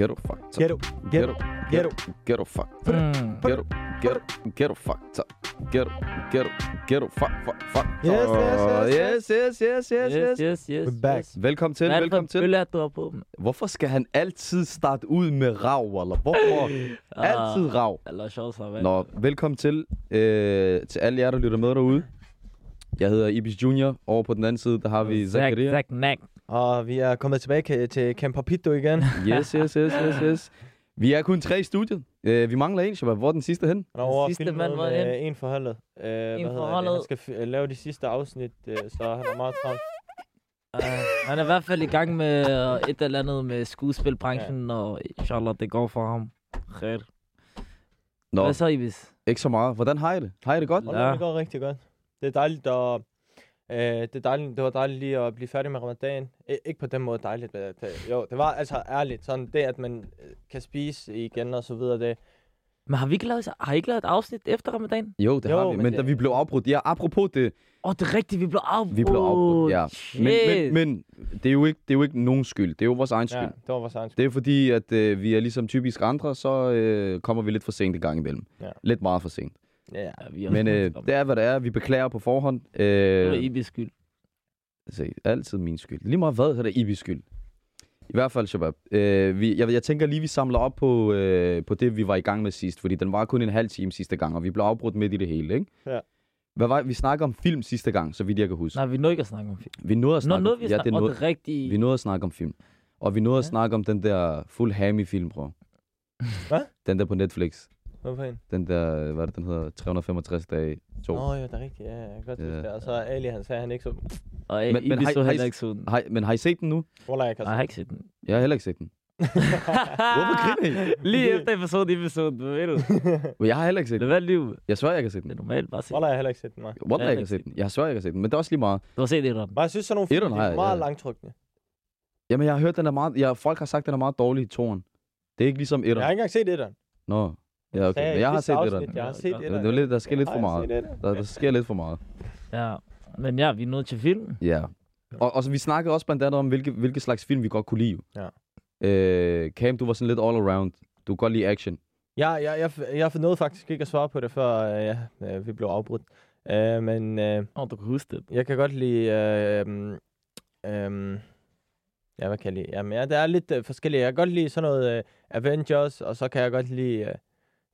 Ghetto fucked up. Ghetto, ghetto, ghetto. Ghetto fucked up. Mm. Ghetto, ghetto, ghetto fucked up. Ghetto, ghetto, ghetto fuck, fuck, fuck. Yes, yes, yes, yes, yes, yes, yes, yes. yes, yes. We're back. Yes. Velkommen til, Hvad velkommen en til. at du har på? mand? Hvorfor skal han altid starte ud med rav, eller hvorfor? altid rav. Eller sjovt så, hvad? Nå, velkommen til, øh, til alle jer, der lytter med derude. Jeg hedder Ibis Junior. Over på den anden side, der har vi Zach, Zakaria. Zach Nack. Og vi er kommet tilbage til Camp Papito igen. Yes, yes, yes, yes, yes. Vi er kun tre i studiet. Øh, vi mangler en, Shabab. Hvor er den sidste hen? Han er over sidste mand var hen. en for holdet. Øh, hvad hedder for det? holdet. Han skal f- lave de sidste afsnit, øh, så han er meget travlt. Uh, han er i hvert fald i gang med uh, et eller andet med skuespilbranchen, og inshallah, det går for ham. Khair. Nå, Hvad så, Ibis? ikke så meget. Hvordan har I det? Har I det godt? Ja. det går rigtig godt. Det er dejligt at... Øh, det, er dejligt, det var dejligt lige at blive færdig med ramadan. I, ikke på den måde dejligt. Men det, jo, det var altså ærligt. Sådan det, at man øh, kan spise igen og så videre. Det, Men har vi ikke lavet, har I ikke lavet et afsnit efter ramadan? Jo, det Jo, har vi. men Men det- da vi blev afbrudt. Ja, apropos det. Åh, oh, det er rigtigt, vi blev afbrudt. Vi blev afbrudt, ja. Shit. Men, men, men det, er jo ikke, det er jo ikke nogen skyld. Det er jo vores egen skyld. ja, det var vores egen Det er fordi, at øh, vi er ligesom typisk andre, så øh, kommer vi lidt for sent i gang imellem. Ja. Lidt meget for sent. Ja, Ja, vi er Men øh, det er, hvad det er. Vi beklager på forhånd. Det er Øh, Ibis skyld. altså, altid min skyld. Lige meget hvad, så er det Ibis skyld. I hvert fald, Shabab. Øh, vi, jeg, jeg tænker lige, vi samler op på, øh, på det, vi var i gang med sidst. Fordi den var kun en halv time sidste gang, og vi blev afbrudt midt i det hele, ikke? Ja. Hvad var, vi snakker om film sidste gang, så vidt jeg kan huske. Nej, vi nåede ikke at snakke om film. Vi nåede at Nå, snakke nåede om, vi at ja, det om nåede, det rigtige. vi nåede at snakke om film. Og vi nåede at Ja. snakke om den der Full Hammy film, bro. Hvad? Den der på Netflix. Hvorfor en? Den der, hvad er det, den hedder? 365 dage 2. Nå, ja, det er rigtigt. Ja, jeg kan godt Ja. huske det. Og så Ali, han sagde, han ikke så... Og Men- men, så heller ikke sådan. Har, men har I set den nu? Wallah, jeg kan Nej, jeg har ikke set den. Jeg har heller ikke set den. Hvorfor griner I? Lige efter episode, episode, hvad ved du? Men Jeg har heller ikke set Det den. er liv. Jeg svær, jeg kan se Det den. er normalt, bare se. Wallah, jeg har heller ikke set den, nej. What, Jeg jeg kan se den. Jeg svær, jeg kan se den. Men det er også lige meget. Du har set det, Men jeg synes, sådan nogle film, Etteren er jeg, meget ja. langtrukne. Jamen, jeg har hørt, den er meget... Jeg, folk har sagt, den er meget dårlig i toren. Det er ikke ligesom Jeg etter. har ikke engang set etteren. Nå. Ja, okay. Men jeg har set afsnit, etteren. Jeg har Ja, set ja. Det, etteren. det lidt, der sker lidt for meget. Der, der sker lidt for meget. Ja. Men ja, vi er nødt til film. Ja. Og, og så, vi snakkede også blandt andet om, hvilke, hvilke slags film vi godt kunne lide. Ja. Øh, Cam, du var sådan lidt all around. Du kunne godt lide action. Ja, jeg, jeg, jeg nåede faktisk ikke at svare på det, før øh, ja, øh, vi blev afbrudt. Øh, men øh, oh, du kan huske det. jeg kan godt lide... Øh, øh, ja, hvad kan jeg lide? Jamen, ja, der er lidt øh, forskellige. Jeg kan godt lide sådan noget øh, Avengers, og så kan jeg godt lide... Øh,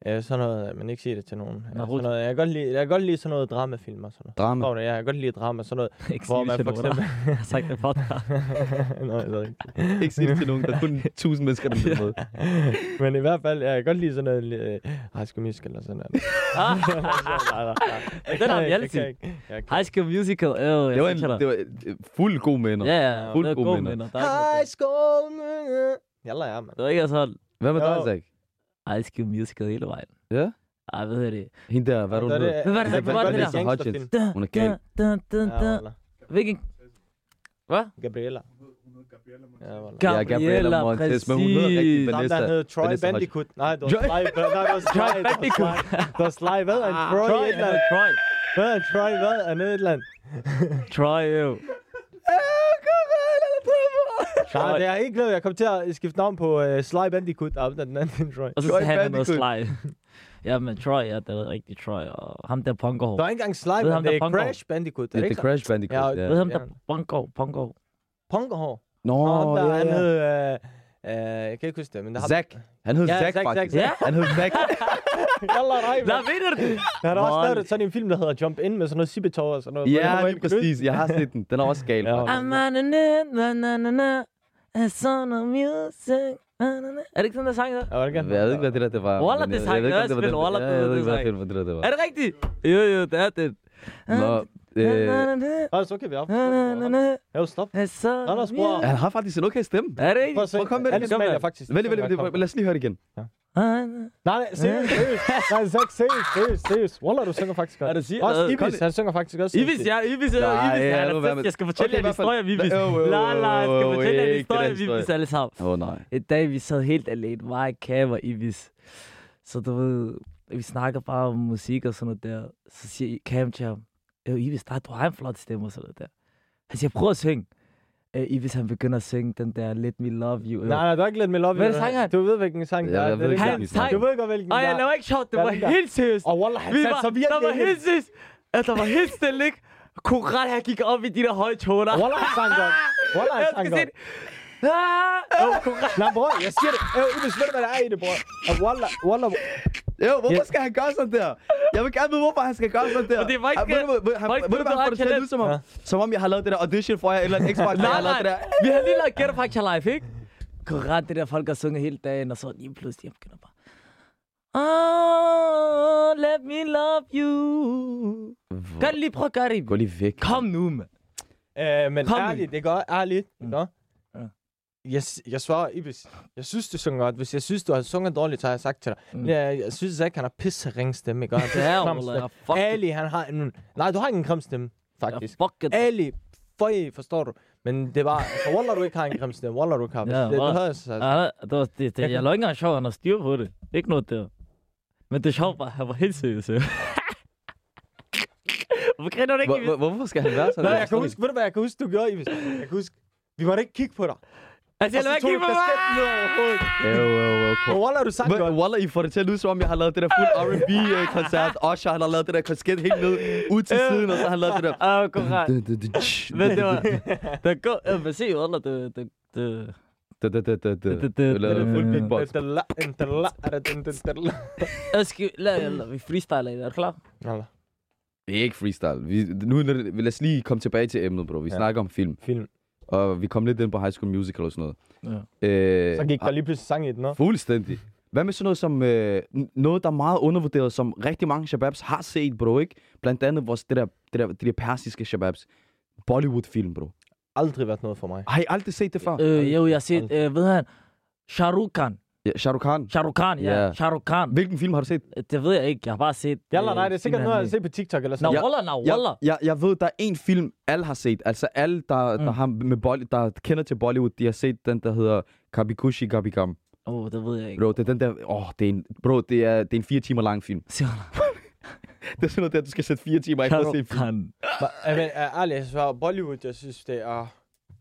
øh, sådan noget, men ikke sige det til nogen. Ja, Naruto. sådan noget, jeg, kan godt lide, jeg kan godt lide sådan noget dramafilm og sådan noget. Drama. Ja, jeg kan godt lide drama, sådan noget, Ikke hvor sige man det for til nogen, eksempel... Jeg har sagt det for dig. Nå, er rigtigt. ikke sige det til nogen. Der er kun tusind mennesker, der lytter med. Men i hvert fald, ja, jeg kan godt lide sådan noget øh, High School Musical eller sådan noget. Ah, nej, nej, nej. Den har vi Jeg altid. ikke. Jeg High School Musical. Øh, jeg Det var, en, det var øh, fuld god minder. Ja, ja. Fuld gode minder. er ikke High. School Musical. Jalla, ja, mand. Det var ikke sådan Hvad med dig. Zach? High School Musical hele vejen. Ja? Ej, hvad hedder det? Hende der, hvad er det, hedder? Hvad var det, hvad var det der? Da, Hun er gal. Hvilken? Hvad? Gabriella. Ja, Gabriella Montes, men hun hedder rigtig Vanessa. der hed Troy Vanessa Bandicoot. Nej, det var Troy- Sly. Nej, det var Sly. Troy Bandicoot. Det var Sly. Hvad en Ah, Troy? Et eller andet? Troy. Hvad en Troy? Hvad noget et eller andet? Troy, jo. Nej, det er ikke noget. Jeg kom til at skifte navn på uh, Sly Bandicoot. Ah, den anden Troy. Og så sagde han noget sly. ja, men Troy, ja, det er rigtig Troy. Og ham der Pongo. Der er ikke engang Sly, Ved ham, men det der er? Crash Bandicoot. Det er Crash Bandicoot. Ja, Ja. Ved ham der Ja. Pongo. Pongo. Punkerhår. Nå, Nå, der, ja, han ja. hed... Øh, øh, jeg kan ikke huske det, men der har... Zack. Han hed Ja, Zack, faktisk. Zack, Zack. Han hed Zack. Jalla, nej, Hvad mand. mener du det? Han har også lavet sådan en film, der hedder Jump In, med sådan noget sibetår og sådan noget. Ja, lige præcis. Jeg har set den. Den er også gal. Ja. I'm on a net, na na na na. A son of music. Er det ikke sådan, der sang der? Ja, var det ikke? Jeg ved ikke, hvad det der det var. Wallah, men det jeg- sang jeg ved ikke, om det var det- jeg ved det ikke, hvad det det var. Er det rigtigt? Jo, jo, det er det. Nå, øh, Nå, så kan vi na. Jo, stop. Of bror. music. han har faktisk en okay stemme. Er det ikke? Prøv at komme med det. Kom med. smager faktisk. Vent, vent, vent, lad os lige høre det igen. Nej, nej, seriøst, seriøst. Nej, Zack, seriøst, seriøst, seriøst. Wallah, du synger faktisk godt. Er det siger Også noget? Ibis, han synger faktisk også. Ibis, ja, Ibis, ja, Nej, Ibis. ja, Han er fedt. med- Jeg skal fortælle Okay, jer en historie Ibis. Øh, øh, øh, La, la, jeg skal øh, fortælle jer en historie. Ibis alle sammen. Åh, nej. En dag, vi sad helt alene, mig, Cam og Ibis. Så du ved, vi snakker bare om musik og sådan noget der. Så siger Cam til ham, Øh, Ivis, der, du har en flot stemme og sådan noget der. Han siger, prøv at synge. Øh, Ivis, han begynder at synge den der Let Me Love You. Øh. Nej, nej, du har ikke let med love. Hvad er det, sang han? Du ved, hvilken sang det Ja, er. jeg Det er ved ikke hvilken sang. Du ved godt, hvilken Ej, der jeg er. laver ikke sjovt. Det Ja, var helt seriøst. Og Wallah, han satte var, sig virkelig der var helt seriøst. At der var helt stille, ikke? Konkurrent, han gik op i de der høje toner. det. Wallah, han sang godt. Wallah, han Jeg sang godt. det. Ah! Jo, Nej, bror, jeg siger det. Jo, Ibis, ved du, hvad der er i det, bror? Og Wallah, Wallah, Jo, hvorfor Ja. skal han gøre sådan der? Jeg vil gerne vide, hvorfor han skal gøre sådan der. Og det var ikke- ved du, han- ved du, han får det til som om? Ja. Som om jeg har lavet det der audition for jer, eller en X-Factor, jeg Nej, har lavet det nej. der. Vi har lige lavet Get Factor Live, ikke? Konkurrent, det der folk har sunget hele dagen, og så lige pludselig, jeg begynder bare. Oh, let me love you. Gør det lige, prøv at gøre det. Gå lige væk. Kom nu, mand. Øh, men Kom nu. ærligt, det går ærligt. Mm. går. Jeg, jeg svarer, Ibis, jeg synes, du synger godt. Hvis jeg synes, du har sunget dårligt, så har jeg sagt til dig. Mm. Jeg, jeg synes ikke, han har pisse ring stemme, ikke? Og Han Det er jo, Ali, han har en... Nej, du har ikke en grim stemme, faktisk. Jeg fuck. Ali, føj, forstår du? Men det var... Altså, Wallah, du ikke har en grim stemme. Wallah, du ikke har. Ja, det, det, havde jeg sagt. Ja, det var, det, det, jeg lå ikke engang sjov, han har styr på det. Ikke noget der. Men det er sjovt bare, han var helt seriøs. Hvorfor griner du ikke? Hvor- hvor- Hvorfor skal han være sådan? Nej, jeg kan huske, ved du hvad, jeg kan huske, du gjorde, Ibis? Jeg kan huske, vi måtte ikke kigge på dig. Altså, jeg lader ikke du på mig! Jo, jo, jo. Wallah, du Men godt. Wallah, I får det til at lyde som om, jeg har lavet det der fuld R&B-koncert. Osher, han har lavet det der kasket helt ned ud til siden, og så har han lavet det der... Ah, korrekt. Men det var... Det er godt. Ja, men se, Ola, det... det, det Det, det, det, det, det. Det- det- det- fuld det- beatbox. skal... Lad, lad, vi freestyler i det. Er du klar? Wallah, Det er ikke freestyle. Vi, nu, er det- lad os lige komme tilbage til emnet, bro. Vi Ja. snakker om film, Film. Og vi kom lidt ind på High School Musical og sådan noget. Ja. Øh, Så gik der lige pludselig sang i den, også. Fuldstændig. Hvad med sådan noget som øh, noget, der er meget undervurderet, som rigtig mange shababs har set, bro, ikke? Blandt andet vores, det der, det der, de der persiske shababs. Bollywood-film, bro. Aldrig været noget for mig. Har I aldrig set det før? Øh, jo, jeg har set... Øh, ved han? Shah Rukh Khan. Ja, Shah Rukh Khan. Shah Rukh Khan, ja. Ja. Shah Rukh Khan. Hvilken film har du set? Det ved jeg ikke. Jeg har bare set... Jalla, øh, nej, det er sikkert noget, jeg har set på TikTok eller Nå, sådan Ja. Wallah, nå, Wallah. Jeg, jeg, jeg ved, der er en film, alle har set. Altså alle, der, mm. der, har med Bolly, der kender til Bollywood, de har set den, der hedder Kabikushi Kabikam. Åh, oh, det ved jeg ikke. Bro, det er den der... Åh, oh, det er en, bro, det er, det er en fire timer lang film. Det er sådan noget der, du skal sætte fire timer af for at se Rukh film. Men, ærligt, jeg svarer, Bollywood, jeg synes, det er...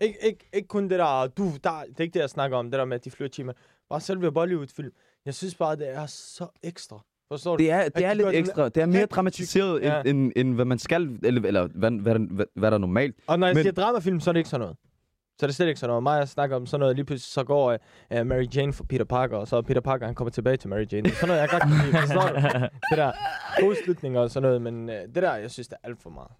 Ikke, ikke, ikke kun det der, du, der, det er ikke det, jeg snakker om, det der med, at de flyver timer. Bare selve Bollywood-film. Jeg synes bare, det er så ekstra. Forstår du? Det er, det de er lidt ekstra. Det er mere dramatiseret, Ja. end, end, end hvad man skal, eller, eller hvad, hvad, hvad, hvad der er normalt. Og når jeg Men- siger dramafilm, så er det ikke sådan noget. Så er det slet ikke sådan noget. Og snakker om sådan noget, lige pludselig så går uh, Mary Jane for Peter Parker, og så er Peter Parker, han kommer tilbage til Mary Jane. Det er sådan noget, jeg godt kan lide. Forstår du? Det der gode slutninger og sådan noget, men uh, det der, jeg synes, det er alt for meget.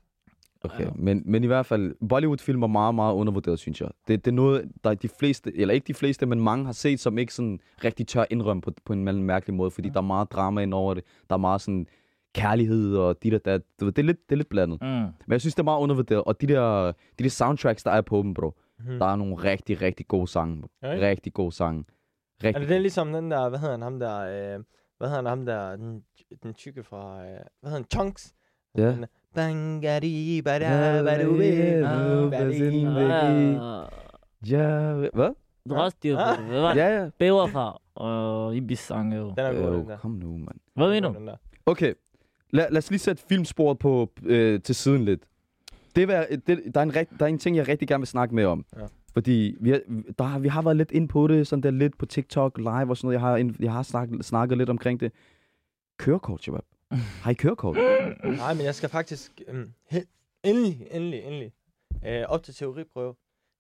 Okay, Ja. men, men i hvert fald, Bollywood-film er meget, meget undervurderet, synes jeg. Det, det er noget, der er de fleste, eller ikke de fleste, men mange har set, som ikke sådan rigtig tør indrømme på, på en mærkelig måde, fordi der er meget drama ind over det. Der er meget sådan kærlighed og dit og dat. Du ved, Det er lidt, det er lidt blandet. Mm. Men jeg synes, det er meget undervurderet. Og de der, de der soundtracks, der er på dem, bro. Mhm. Der er nogle rigtig, rigtig gode sange. Ja, ikke? Rigtig gode sange. Er Rigtig det den ligesom den der, hvad hedder han, ham der, øh, hvad hedder han, ham der, den, den tykke fra, øh, hvad hedder han, Chunks? Ja. Den, Bangadi, bada, badu, Ah, hvad? Du har også styr på Ah. det. Hvad var det? Ja, ja. Bæver fra og Ibis sang jo. Den er god, den Øh, der. kom nu, mand. Hvad mener du? Okay, lad, lad os lige sætte filmsporet på, øh, til siden lidt. Det er, det, der, er en rigt, der er en ting, jeg rigtig gerne vil snakke med om. Ja. Fordi vi har, der, vi har været lidt ind på det, sådan der lidt på TikTok live og sådan noget. Jeg har, jeg har snakket, snakket lidt omkring det. Kørekort, Shabab. Har I kørekort? Nej, men jeg skal faktisk, um, he- endelig, endelig, endelig, øh, op til teoriprøve.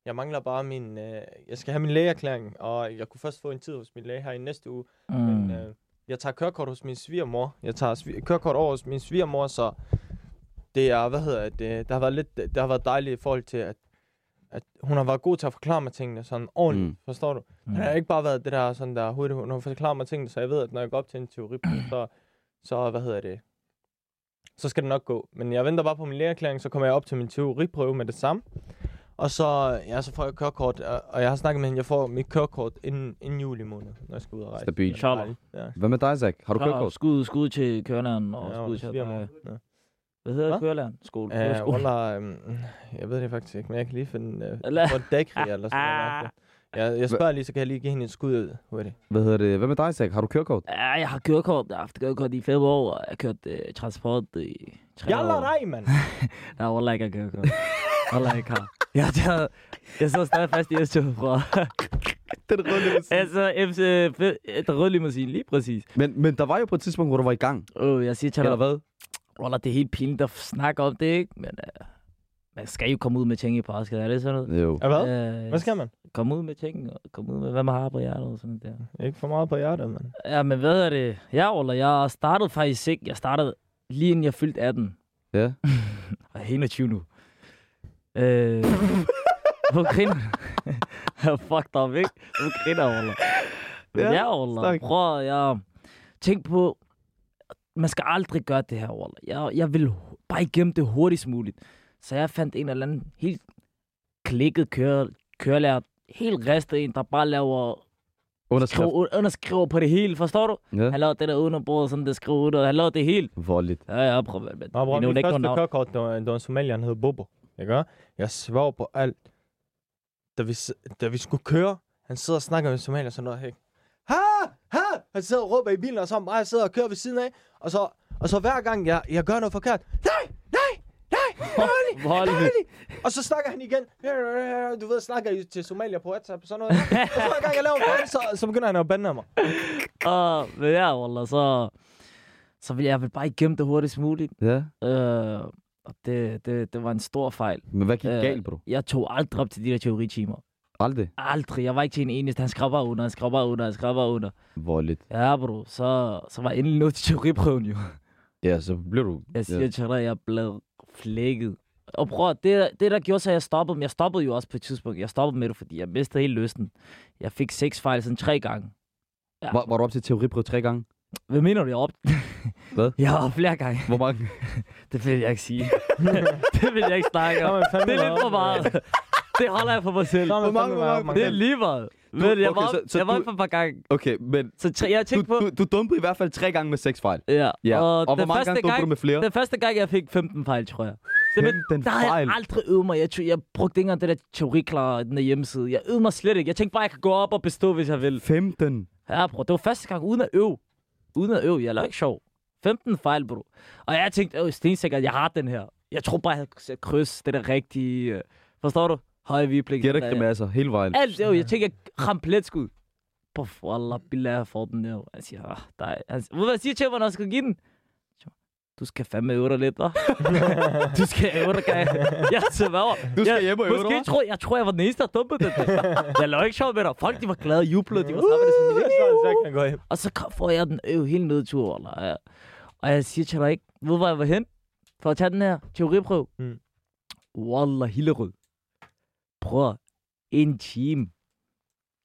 Jeg mangler bare min, øh, jeg skal have min lægeerklæring, og jeg kunne først få en tid hos min læge her i næste uge. Mm. Men øh, jeg tager kørekort hos min svigermor. Jeg tager svi- kørekort over hos min svigermor, så det er, hvad hedder det, der har været lidt, det har været dejligt i forhold til, at, at hun har været god til at forklare mig tingene sådan ordentligt, Mm. mm. forstår du? Mm. Det har ikke bare været det der sådan der hurtigt, hun har forklaret mig tingene, så jeg ved, at når jeg går op til en teoriprøve, så, så, hvad hedder det, så skal det nok gå. Men jeg venter bare på min lægeerklæring, så kommer jeg op til min teoriprøve med det samme. Og så, ja, så får jeg kørekort, og, og jeg har snakket med hende, jeg får mit kørekort inden, inden juli måned, når jeg skal ud og rejse. Er Inshallah. dejligt, Ja. Hvad med dig, Zach? Har du kørekort? Skud, skud til kørelæreren og Ja, skud til dig. Ja. Hvad hedder Hvad? kørelæreren? Skole. Øh, skole. Wallah, øhm, jeg ved det faktisk ikke, men jeg kan lige finde uh, for dækri eller sådan noget. Jeg, jeg spørger lige, så kan jeg lige give hende et skud ud hurtigt. Hvad hedder det? Hvad med dig, Zach? Har du kørekort? Ja, jeg har kørekort. Jeg har haft kørekort i fem år, og jeg har kørt øh, transport i tre Jalla år. dig, mand! Nej, Wallah, ikke har kørekort. Wallah, ikke har. Jeg, jeg, jeg sidder stadig fast i S-tog fra... Den røde altså, MC, den røde limousine, lige præcis. Men, men der var jo på et tidspunkt, hvor du var i gang. Åh, jeg siger til Eller dig, hvad? Wallah, det er helt pinligt at snakke om det, ikke? Men uh, man skal jo komme ud med ting i påsket, er det sådan noget? Jo. Ja, hvad? Øh, Hvad skal man? Komme ud med ting, og komme ud med, hvad man har på hjertet og sådan der. Ikke for meget på hjertet, mand. Ja, men hvad er det? Ja, Wallah, jeg startede faktisk ikke. Jeg startede lige inden jeg fyldte 18. Ja. Og jeg er 21 nu. Øh, hvor griner Jeg fucked up, ikke? Hvor griner. Men Ja, ja, snak. Prøv jeg... Tænk på, man skal aldrig gøre det her, Wallah. Jeg, jeg vil bare igennem det hurtigst muligt. Så jeg fandt en eller anden helt klikket køre, kørelærer, helt ristet en, der bare laver Underskrift. skriver, underskriver på det hele, forstår du? Ja. Han lavede det der bruge sådan, det skriver ud, og han lavede det helt. Voldeligt. Ja, ja, prøv at men, Nå, bror, er ikke første kørekort, det var, det var en somalier, han hed Bobo. Ikke? Jeg svær på alt. Da vi, da vi skulle køre, han sidder og snakker med somalier sådan noget, ikke? Ha! Ha! Han sidder og råber i bilen, og så mig jeg sidder og kører ved siden af. Og så, og så hver gang jeg, jeg gør noget forkert, nej, nej, nej, Voldeligt. Og så snakker han igen. Du ved, snakker I til somalier på WhatsApp og sådan noget. Og så hver gang jeg laver en så, så begynder han at bande mig. Og men ja, Wallah, så, så vil jeg vel bare igennem det hurtigst muligt. Ja. Øh, og det, det, det var en stor fejl. Men hvad gik Øh, galt, bro? Jeg tog aldrig op til de der teoritimer. Aldrig. Aldrig. Jeg var ikke til en eneste. Han skrev bare under, han skrev bare under, han skrev bare under. Voldeligt. Ja, bro. Så, så var jeg endelig nået til teoriprøven jo. Ja, så blev du... Jeg siger ja. til dig, jeg blev flækket. Og at- det, det der gjorde så, at jeg stoppede, men jeg stoppede jo også på et tidspunkt. Jeg stoppede med det, fordi jeg mistede hele lysten. Jeg fik seks fejl sådan tre gange. Ja. Var, var du op til teoriprøve tre gange? Hvad mener du, jeg op? Hvad? Jeg var op flere gange. Hvor mange? Det vil jeg ikke sige. det vil jeg ikke snakke om. Nå, Det er lidt for meget. det holder jeg for mig selv. Man Hvor mange- hvor op, Det er lige meget. Du- jeg okay, var, så- så jeg var du- for et par gange. Okay, men Så tre, jeg du, på... du, du dumpede i hvert fald tre gange med seks fejl. Ja, Ja. Og, og, hvor den mange første gange dumpede du gang, med flere? den første gang, jeg fik 15 fejl, tror jeg. Simpelthen, 15 der fejl. jeg aldrig øvet mig. Jeg, jeg brugte ikke engang det der teoriklar, den der hjemmeside. Jeg øvede mig slet ikke. Jeg tænkte bare, jeg kan gå op og bestå, hvis jeg vil. 15. Ja, bro. Det var første gang uden at øve. Uden at øve. Jeg lavede ikke sjov. 15 fejl, bro. Og jeg tænkte, øh, stensikkert, jeg har den her. Jeg tror bare, jeg havde kryds. Det der rigtige... øh, Forstår du? Høje viplik. Gætter grimasser hele vejen. Alt det, jo. Jeg tænker, jeg ramte pletskud. Puff, wallah, billah, jeg får den der. Han siger, ah, der er... Han siger, hvad siger til mig, når jeg skal give den? Jeg Du skal fandme øve dig lidt, hva'? du skal øve dig, kan jeg. til hvad? Du skal jeg, hjem og øve dig, tror, jeg tror, jeg var den eneste, der dumpede det. jeg lavede ikke sjov med dig. Folk, de var glade og jublede. De var sammen det sådan, Så, så kan og så kom- får jeg den øve hele nedtur, eller, ja. Og jeg siger til dig ikke, ved hvor jeg var hen? For at tage den her teoriprøve. Mm. Wallah, Hillerød. Prøv en time.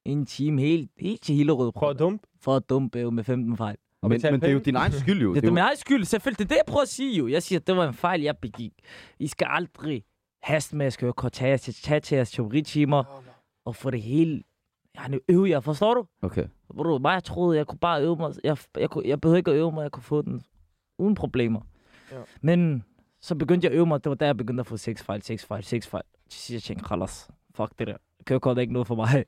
En time helt, helt til Hillerød. Prøv at dumpe. For at dumpe med 15 fejl. Og Men, men det er jo din egen skyld, jo. Det er jo- min egen skyld, selvfølgelig. Det er det, jeg prøver at sige jo. Jeg siger, at det var en fejl, jeg begik. I skal aldrig haste med at tage, tage til jeres teoritimer og få det hele. Jeg nu øve jer, forstår du? Okay. Bro, mig, jeg troede, jeg kunne bare øve mig. Jeg, jeg, kunne, jeg behøvede ikke at øve mig, jeg kunne få den uden problemer. Ja. Men så begyndte jeg at øve mig, det var der, jeg begyndte at få seks fejl, seks fejl, seks fejl. Til sidst jeg tænkte, Khalas, fuck det der. Kørekort er ikke noget for mig.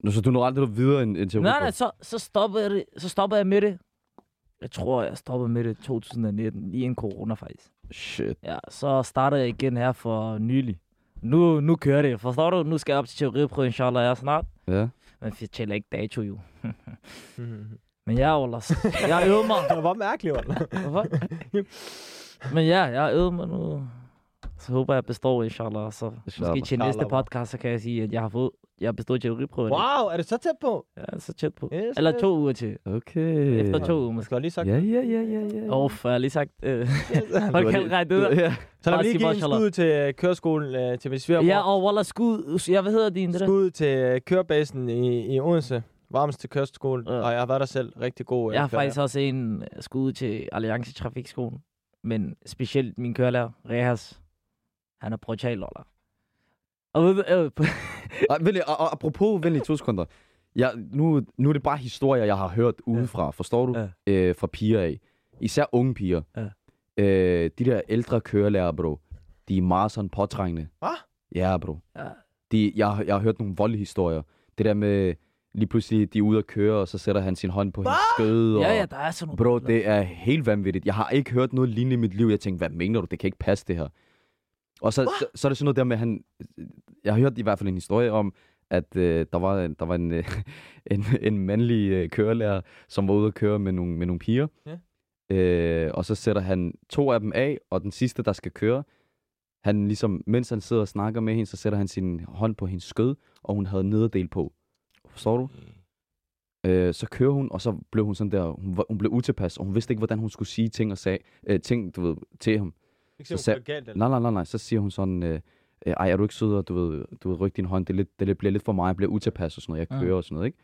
Nå, så du når aldrig videre end, end teoriprøve? nej, nej, så, så, stoppede jeg det, så stoppede jeg med det. Jeg tror, jeg stoppede med det i 2019, lige inden corona faktisk. Shit. Ja, så startede jeg igen her for nylig. Nu, nu kører det, forstår du? Nu skal jeg op til teoriprøve, inshallah, jeg er snart. Ja. Men jeg tæller ikke dato jo. Men jeg er Wallah, jeg øvede mig. Det var mærkeligt. Hvorfor? Men ja, jeg øvet mig nu. Så håber jeg, består, inshallah. Så Inshallah. måske til næste podcast, så kan jeg sige, at jeg har fået, jeg har bestået teoriprøven. Wow, er det så tæt på? Ja, så tæt på. Yes, Eller yes. to uger til. Okay. Efter to uger Jeg måske. skal lige sagt. Ja, ja, ja, ja, ja. Åh, jeg har lige sagt, øh, Yes. hold kan regne det ud. Ja. Så lad mig lige give en skud til øh, køreskolen øh, til Vesværborg. Ja, og Wallah, skud. Ja, hvad hedder din? Det der? Skud til øh, kørebasen i, i Odense. Varmeste køreskole. Ja. Og jeg har været der selv. Rigtig god. øh, Jeg har kørelærer. faktisk også en øh, skud til Alliance Trafikskolen. Men specielt min kørelærer, Rehas. Han er brutal, eller? Og øh, venlig, og, og, apropos, venlig, to sekunder. Jeg, nu, nu er det bare historier, jeg har hørt udefra, forstår du? Ja. Øh, fra piger af. Især unge piger. Ja. Øh, de der ældre kørelærer, bro. De er meget sådan påtrængende. Hvad? Ja, bro. Ja. De, jeg, jeg har hørt nogle voldelige historier. Det der med, lige pludselig, de er ude at køre, og så sætter han sin hånd på hendes skød. Og... Ja, ja, der er sådan nogle... Bro, det er helt vanvittigt. Jeg har ikke hørt noget lignende i mit liv. Jeg tænkte, hvad mener du? Det kan ikke passe, det her. Og så, så, så er det sådan noget der med, han... Jeg har hørt i hvert fald en historie om, at øh, der var, der var en, øh, en, en mandlig øh, kørelærer, som var ude at køre med nogle, med nogle piger. Ja. Øh, og så sætter han to af dem af, og den sidste, der skal køre, han ligesom, mens han sidder og snakker med hende, så sætter han sin hånd på hendes skød, og hun havde nederdel på. Forstår du? Øh, så kører hun, og så blev hun sådan der, hun, var- hun blev utilpas, og hun vidste ikke, hvordan hun skulle sige ting og sag, øh, ting, du ved, til ham. Ikke Så så sag- galt, eller? Nej, nej, nej, nej. Så siger hun sådan, øh, øh, ej, er du ikke sød, og du ved, du ved, rykke din hånd, det, er lidt, det bliver lidt for mig, jeg bliver utilpas og sådan noget, jeg kører og sådan noget, ikke?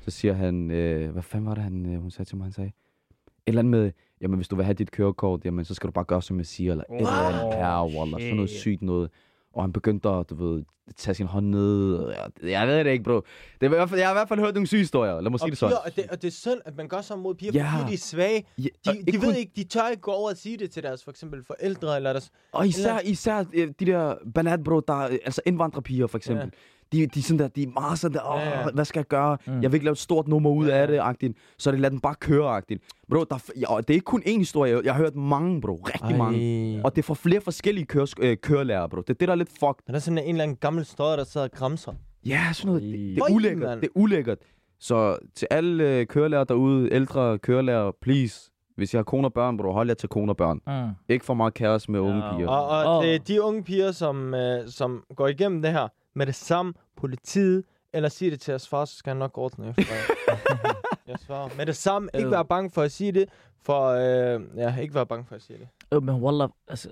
Så siger han, øh, hvad fanden var det, han, øh, hun sagde til mig, han sagde? Et eller andet med, jamen hvis du vil have dit kørekort, jamen så skal du bare gøre, som jeg siger, eller et eller andet, Wow. ja, wallah, sådan noget sygt noget. Og han begyndte at, du ved, tage sin hånd ned. Jeg, ved det ikke, bro. Det er, i hvert fald- jeg har i hvert fald hørt nogle syge historier. Lad mig sige Og, det sådan. og, det, og det er synd, at man gør sådan mod piger, Ja. fordi de er svage. Ja, De, de ved kun- ikke, de tør ikke gå over og sige det til deres for eksempel forældre eller deres... Og især, især øh, de der banat, bro, der, er- altså indvandrerpiger for eksempel. Ja. De, de, er sådan der, de er meget sådan der, Åh, Ja, ja. hvad skal jeg gøre? Mm. Jeg vil ikke lave et stort nummer ud Ja, af ja. det, agtigt. Så det lader den bare køre, agtigt. Bro, der, er ja, det er ikke kun én historie. Jeg, jeg har hørt mange, bro. Rigtig Ej. mange. Og det er fra flere forskellige kører, øh, kørelærer, bro. Det er det, der er lidt fucked. Er der sådan en, eller anden gammel støjer, der sidder og græmser? Ja, sådan noget. Det, det er ulækkert. Det er ulækkert. Så til alle øh, kørelærer derude, ældre kørelærer, please. Hvis jeg har kone og børn, bro, hold jer til kone og børn. Mm. Ikke for meget kaos med unge Ja. piger. Og, og er de unge piger, som, øh, som går igennem det her med det samme, politiet, eller siger det til jeres far, så skal han nok ordne efter jer. jeg svarer. Med det samme, ikke Øh. være bange for at sige det, for øh, ja, ikke være bange for at sige det. Øh, men wallah, altså...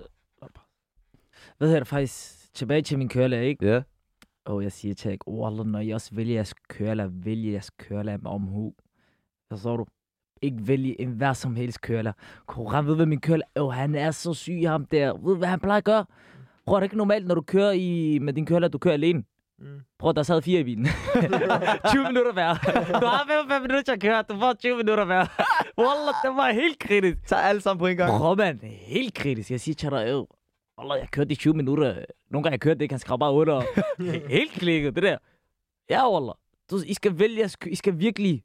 Hvad hedder det faktisk? Tilbage til min kørelærer, ikke? Ja. Og jeg siger til jer, wallah, når jeg også vælger jeres kørelærer, vælger jeres kørelærer med omhu. Forstår du? Ikke vælge en hver som helst kørelærer. Koran ved, hvad min kørelærer... Åh, han er så syg, ham der. Ved du, hvad han plejer at gøre? Prøv, det er ikke normalt, når du kører i, med din kørelærer, du kører alene. Mm. Prøv, der sad fire i bilen. 20 minutter hver. Du har 55 minutter til at køre, du får 20 minutter hver. Wallah, det var helt kritisk. Tag alle sammen på en gang. Prøv, mand. Helt kritisk. Jeg siger til dig, øh, Wallah, jeg kørte i 20 minutter. Nogle gange jeg kørte det ikke, han skrev bare under. helt klikket, det der. Ja, Wallah. Du, I skal vælge, I skal virkelig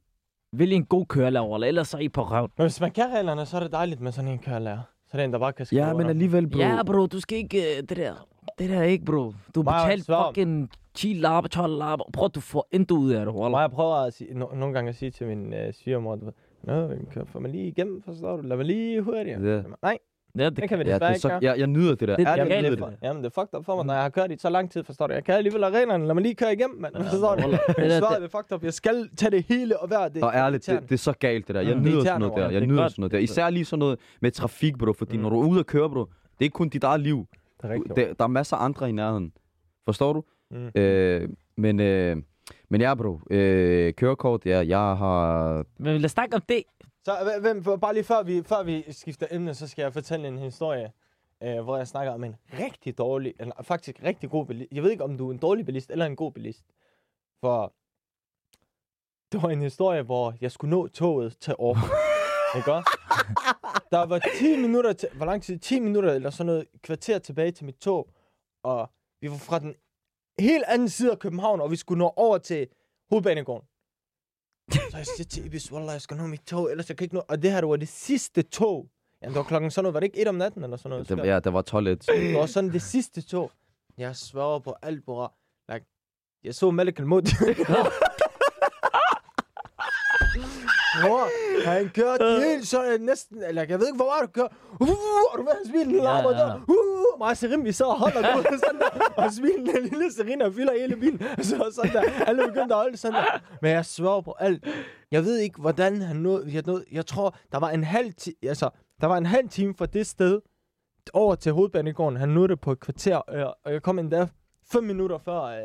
vælge en god kørelærer, Wallah. Ellers så er I på røven. Men hvis man kan reglerne, så er det dejligt med sådan en kørelærer. Er en, der bare kan skrive Ja, men under. alligevel, bro. Ja, bro, du skal ikke... øh, det der... Det der ikke, bro. Du har Meget betalt fucking 10 lapper, 12 lapper. Prøv, du får intet ud af det, Wallah. jeg prøver at sige, no, nogle gange at sige til min øh, svigermor, du ved, Nå, kan få mig lige igennem, forstår du? Lad mig lige hurtigere. Ja. Nej, Ja, det det, kan vi Ja, det er ikke så, gøre. jeg, jeg nyder det der. Det- jeg jeg er nyder det. for Jamen, det er fucked up for mig, når jeg har kørt i så lang tid, forstår du? Jeg kan alligevel arenaen, lad mig lige køre igennem, mand. Forstår du? Men Det svaret er fucked up. Jeg skal tage det hele og være det. Og ærligt, det, det er så galt, det der. Jeg Mm. nyder sådan noget der. Jeg det er nyder sådan noget der. Især lige sådan noget med trafik, bro. Fordi når du er ude at køre, bro, det er ikke kun dit eget liv. Det er rigtigt. Der, der er masser af andre i nærheden. Forstår du? Mm. Øh, men, øh, men ja, bro. Øh, kørekort, ja, jeg har... Men lad os snakke om det. Så hv- hvem, bare lige før vi, før vi skifter emne, så skal jeg fortælle en historie, øh, hvor jeg snakker om en rigtig dårlig, eller faktisk rigtig god bilist. Jeg ved ikke, om du er en dårlig bilist eller en god bilist. For det var en historie, hvor jeg skulle nå toget til Aarhus. ikke også? Der var 10 minutter til, hvor lang tid? 10 minutter eller sådan noget kvarter tilbage til mit tog. Og vi var fra den helt anden side af København, og vi skulle nå over til hovedbanegården. Så jeg siger til Ibis, Wallah, jeg skal nå mit tog, ellers jeg kan ikke nå... Og det her, det var det sidste tog. Ja, det var klokken sådan noget, var det ikke et om natten eller sådan noget? Det, ja, der var 12 et. Det var sådan det sidste tog. Jeg sværger på alt, bror. Like, jeg så Malek Al-Modi. Bror, han kørte helt sådan næsten, eller jeg ved ikke, hvor var du kører. Uh, og du ved, hans bil, larmer Ja, ja. der. Uh, mig og Serim, vi så og holder ved, sådan der. Og smilen, den lille Serena, fylder hele bilen. Så sådan der. Alle begyndte at holde sådan der. Men jeg sværger på alt. Jeg ved ikke, hvordan han nåede, jeg, nåede, jeg tror, der var en halv time, altså, der var en halv time fra det sted, over til hovedbanegården. Han nåede det på et kvarter, og, og jeg kom endda fem minutter før øh,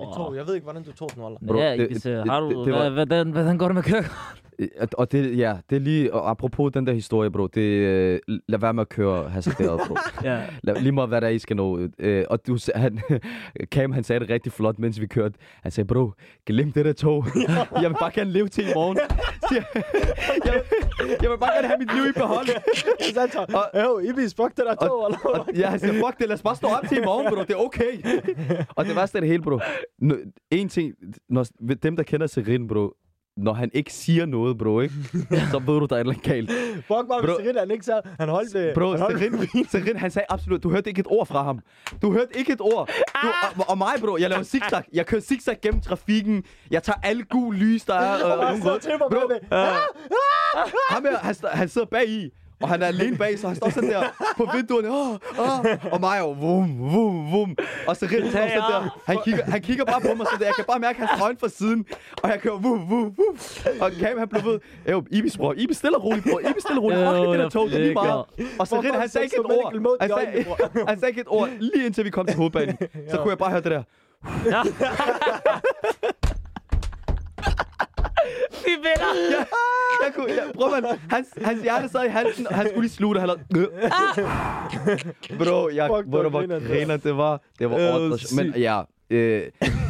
mit tog. Jeg ved ikke, hvordan du tog den. Bro, ja, det- Ibis, det- har du... det- det var- hvad- Hvordan, hvordan går det med køkken? Øh, Og det, ja, det er lige, og apropos den der historie, bro, det, øh, lad være med at køre hasarderet, bro. ja. Lad, lige meget hvad der er, I skal nå. Øh, og du, han, Cam, han sagde det rigtig flot, mens vi kørte. Han sagde, bro, glem det der tog. jeg vil bare gerne leve til i morgen. Jeg, Jeg vil bare gerne have mit liv i behold. Jeg sagde til ham, jo, Ibis, fuck det der tog? Og ja, han siger, fuck det, lad os bare stå op til i morgen, bro. Det er okay. og det værste af det hele, bro. N- en ting, når, dem, der kender Serin, bro, når han ikke siger noget, bro, ikke? så ved du, der er et eller andet galt. Fuck mig, Bro- Serin, han ikke sagde, han holdt det. Bro, han holdt Serin, Serin, han sagde absolut, du hørte ikke et ord fra ham. Du hørte ikke et ord. Du, og, og, mig, bro, jeg laver zigzag. Jeg kører zigzag gennem trafikken. Jeg tager alle gule lys, der er. Og Øh, sidder til mig Bro, med det. ham her, han, han sidder bag i. Og han er alene bag, så han står sådan der på vinduerne. Åh, åh, og mig jo vum, vum, vum. Og så står sådan der. Han kigger, han kigger bare på mig sådan der. Jeg kan bare mærke hans øjne fra siden. Og jeg kører vum, vum, vum. Og Cam, han blev ved. Jo, Ibis, bror. Ibis stille og roligt, bror. Ibis stille og roligt. Fuck det der tog, det er lige meget. Og så Hvorfor han sagde ikke et ord. Han sagde, han sagde ikke et ord, lige indtil vi kom til hovedbanen. Så kunne jeg bare høre det der. Vi vinder! Ja, jeg kunne, ja, prøv man, hans, hans hjerte sad i halsen, og han skulle lige slutte, han havde... Bro, jeg, Fuck, hvor hvor der var griner det. var, det var Øh, ordentligt. Men ja, øh,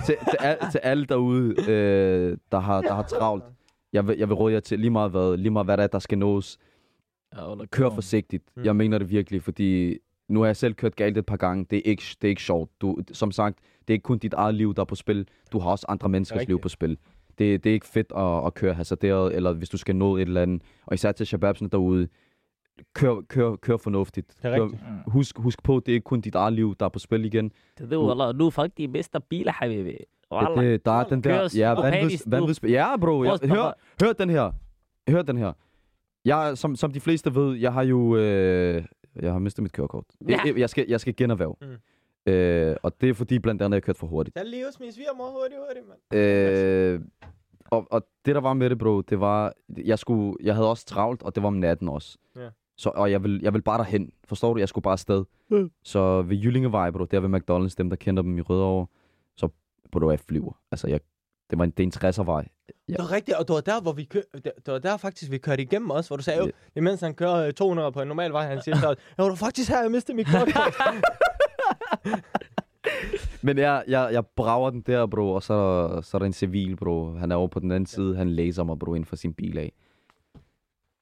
til, til, al, til alle derude, øh, der, har, der har travlt, jeg vil, jeg vil råde jer til lige meget hvad, lige meget hvad der er, der skal nås. Kør forsigtigt. Mm. Jeg mener det virkelig, fordi nu har jeg selv kørt galt et par gange. Det er ikke, det er ikke sjovt. Du, som sagt, det er ikke kun dit eget liv, der er på spil. Du har også andre menneskers liv på spil det, det er ikke fedt at, at køre hasarderet, eller hvis du skal nå et eller andet. Og især til shababsene derude, kør, kør, kør fornuftigt. Kør, mm. husk, husk på, det er ikke kun dit eget liv, der er på spil igen. Det er jo, nu faktisk de bedste biler, habibi. Det, der er den der, ja, vanvids, vanvids, ja bro, jeg, hør, hør den her, hør den her. Jeg, som, som de fleste ved, jeg har jo, øh, jeg har mistet mit kørekort. Ja. Jeg, jeg, skal, jeg skal genervæve. Mm. Øh, og det er fordi, blandt andet, jeg kørt for hurtigt. Der leves min svigermor hurtigt, hurtigt, mand. Øh, og, og det, der var med det, bro, det var... Jeg, skulle, jeg havde også travlt, og det var om natten også. Ja. Så, og jeg vil, jeg vil bare derhen. Forstår du? Jeg skulle bare afsted. Mm. Så ved Jyllingevej, bro, der ved McDonald's, dem der kender dem i Rødovre, så bro, jeg flyver. Altså, jeg, det var en, det er en 60'er-vej. Ja. Det var rigtigt, og det var der, hvor vi kør, det, det var der faktisk, vi kørte igennem også, hvor du sagde, jo, Ja. imens han kører øh, 200 på en normal vej, han siger så, jo, det var faktisk her, jeg mistede mit kørekort. Men jeg, jeg, jeg brager den der, bro, og så, er der- så er der en civil, bro. Han er over på den anden side, han læser mig, bro, ind for sin bil af.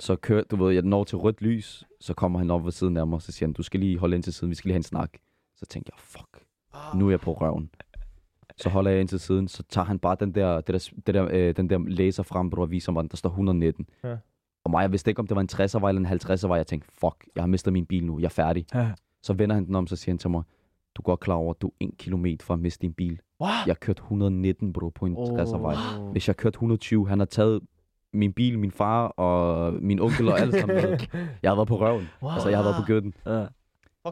Så kører, du ved, jeg når til rødt lys, så kommer han op ved siden af mig, så siger han, du skal lige holde ind til siden, vi skal lige have en snak. Så tænker jeg, fuck, nu er jeg på røven. Så holder jeg ind til siden, så tager han bare den der, det der, det der, øh, den der læser frem, bro, og viser mig, der står 119. Ja. Og mig, jeg vidste ikke, om det var en 60'er-vej eller en 50'er-vej. Jeg tænkte, fuck, jeg har mistet min bil nu, jeg er færdig. Ja. Så vender han den om, så siger han til mig, du er godt klar over, at du er en kilometer fra at miste din bil. Wow. Jeg kørte 119, bro, på en Åh. 60'er-vej. Hvis jeg kørte 120, han har taget min bil, min far og min onkel og alle sammen med. Jeg har været på røven. Wow. Altså, jeg har været på gøden. Ja.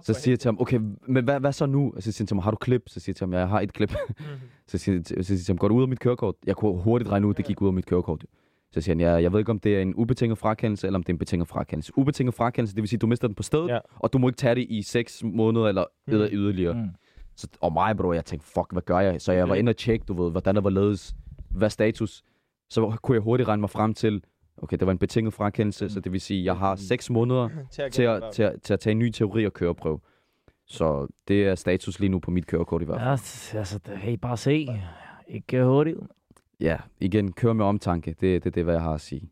Så siger jeg til ham, okay, men hvad, hvad så nu? Så siger han til mig, har du klip? Så siger jeg til ham, ja, jeg har et klip. Mhm. så siger jeg, så siger jeg til ham, går du ud af mit kørekort? Jeg kunne hurtigt regne ud, det gik ud af mit kørekort. Så siger han, ja, jeg ved ikke, om det er en ubetinget frakendelse, eller om det er en betinget frakendelse. Ubetinget frakendelse, det vil sige, du mister den på stedet, Ja. og du må ikke tage det i 6 måneder eller mm. yderligere. Mm. Så, og mig, bro, jeg tænkte, fuck, hvad gør jeg? Så jeg var inde og tjekke, du ved, hvordan der var ledes, hvad status. Så kunne jeg hurtigt regne mig frem til, okay, det var en betinget frakendelse, så det vil sige, jeg har 6 måneder til at, til at, til, at, til at tage en ny teori og køreprøve. Så det er status lige nu på mit kørekort i hvert fald. Ja, altså, det kan I bare se. Ikke hurtigt. Ja, igen, kør med omtanke. Det, det, det er, hvad jeg har at sige.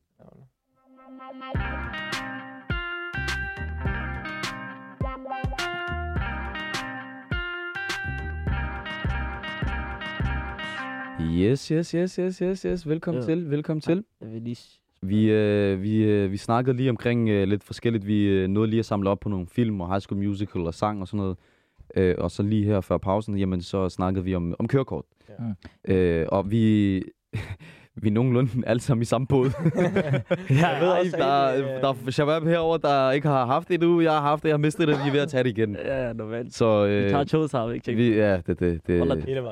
Yes, yes, yes, yes, yes, yes. Velkommen Ja. til, velkommen til. Jeg vil lige... Vi, øh, vi, øh, vi snakkede lige omkring øh, lidt forskelligt. Vi øh, nåede lige at samle op på nogle film og High School Musical og sang og sådan noget. Øh, og så lige her før pausen, jamen så snakkede vi om, om kørekort. Ja. Øh, og vi, vi er nogenlunde alle sammen i samme båd. Jeg ved også, der, at, øh, der er Shabab herovre, der ikke har haft det endnu. Jeg har haft det, jeg har mistet det, vi er ved at tage det igen. Ja, ja, normalt. Så Vi øh, tager toget sammen, ikke? vi, ja, det, det, det.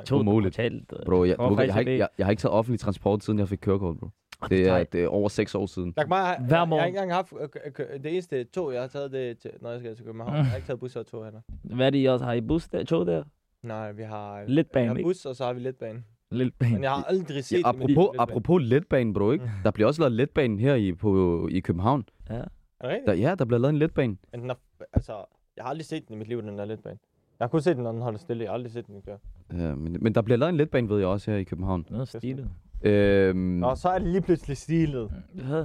Toget umuligt. øh, bro, jeg, Hvor jeg, jeg, har er ikke, jeg, jeg har ikke taget offentlig transport, siden jeg fik kørekort, bro. Det er, det er over seks år siden. Jeg, bare, Hver jeg, jeg, har morgen. ikke engang haft øh, det eneste tog, jeg har taget det, til, når jeg skal til København. Jeg har ikke taget bus og tog heller. Hvad er det, I også har i bus der? Tog der? Nej, vi har, Letbane, vi har ikke? bus, og så har vi letbane. Lille Men jeg har aldrig set Ja, det apropos, letbane. apropos letbanen, bro, ikke? Der bliver også lavet letbanen her i, på, i København. Ja. Er det rigtigt? Der, ja, der bliver lavet en letbane. Men den er, altså, jeg har aldrig set den i mit liv, den der letbane. Jeg har kun set den, når den holder stille. Jeg har aldrig set den køre. Ja, men, men der bliver lavet en letbane, ved jeg også, her i København. Noget stilet. Øhm, Nå, så er det lige pludselig stilet. Ja.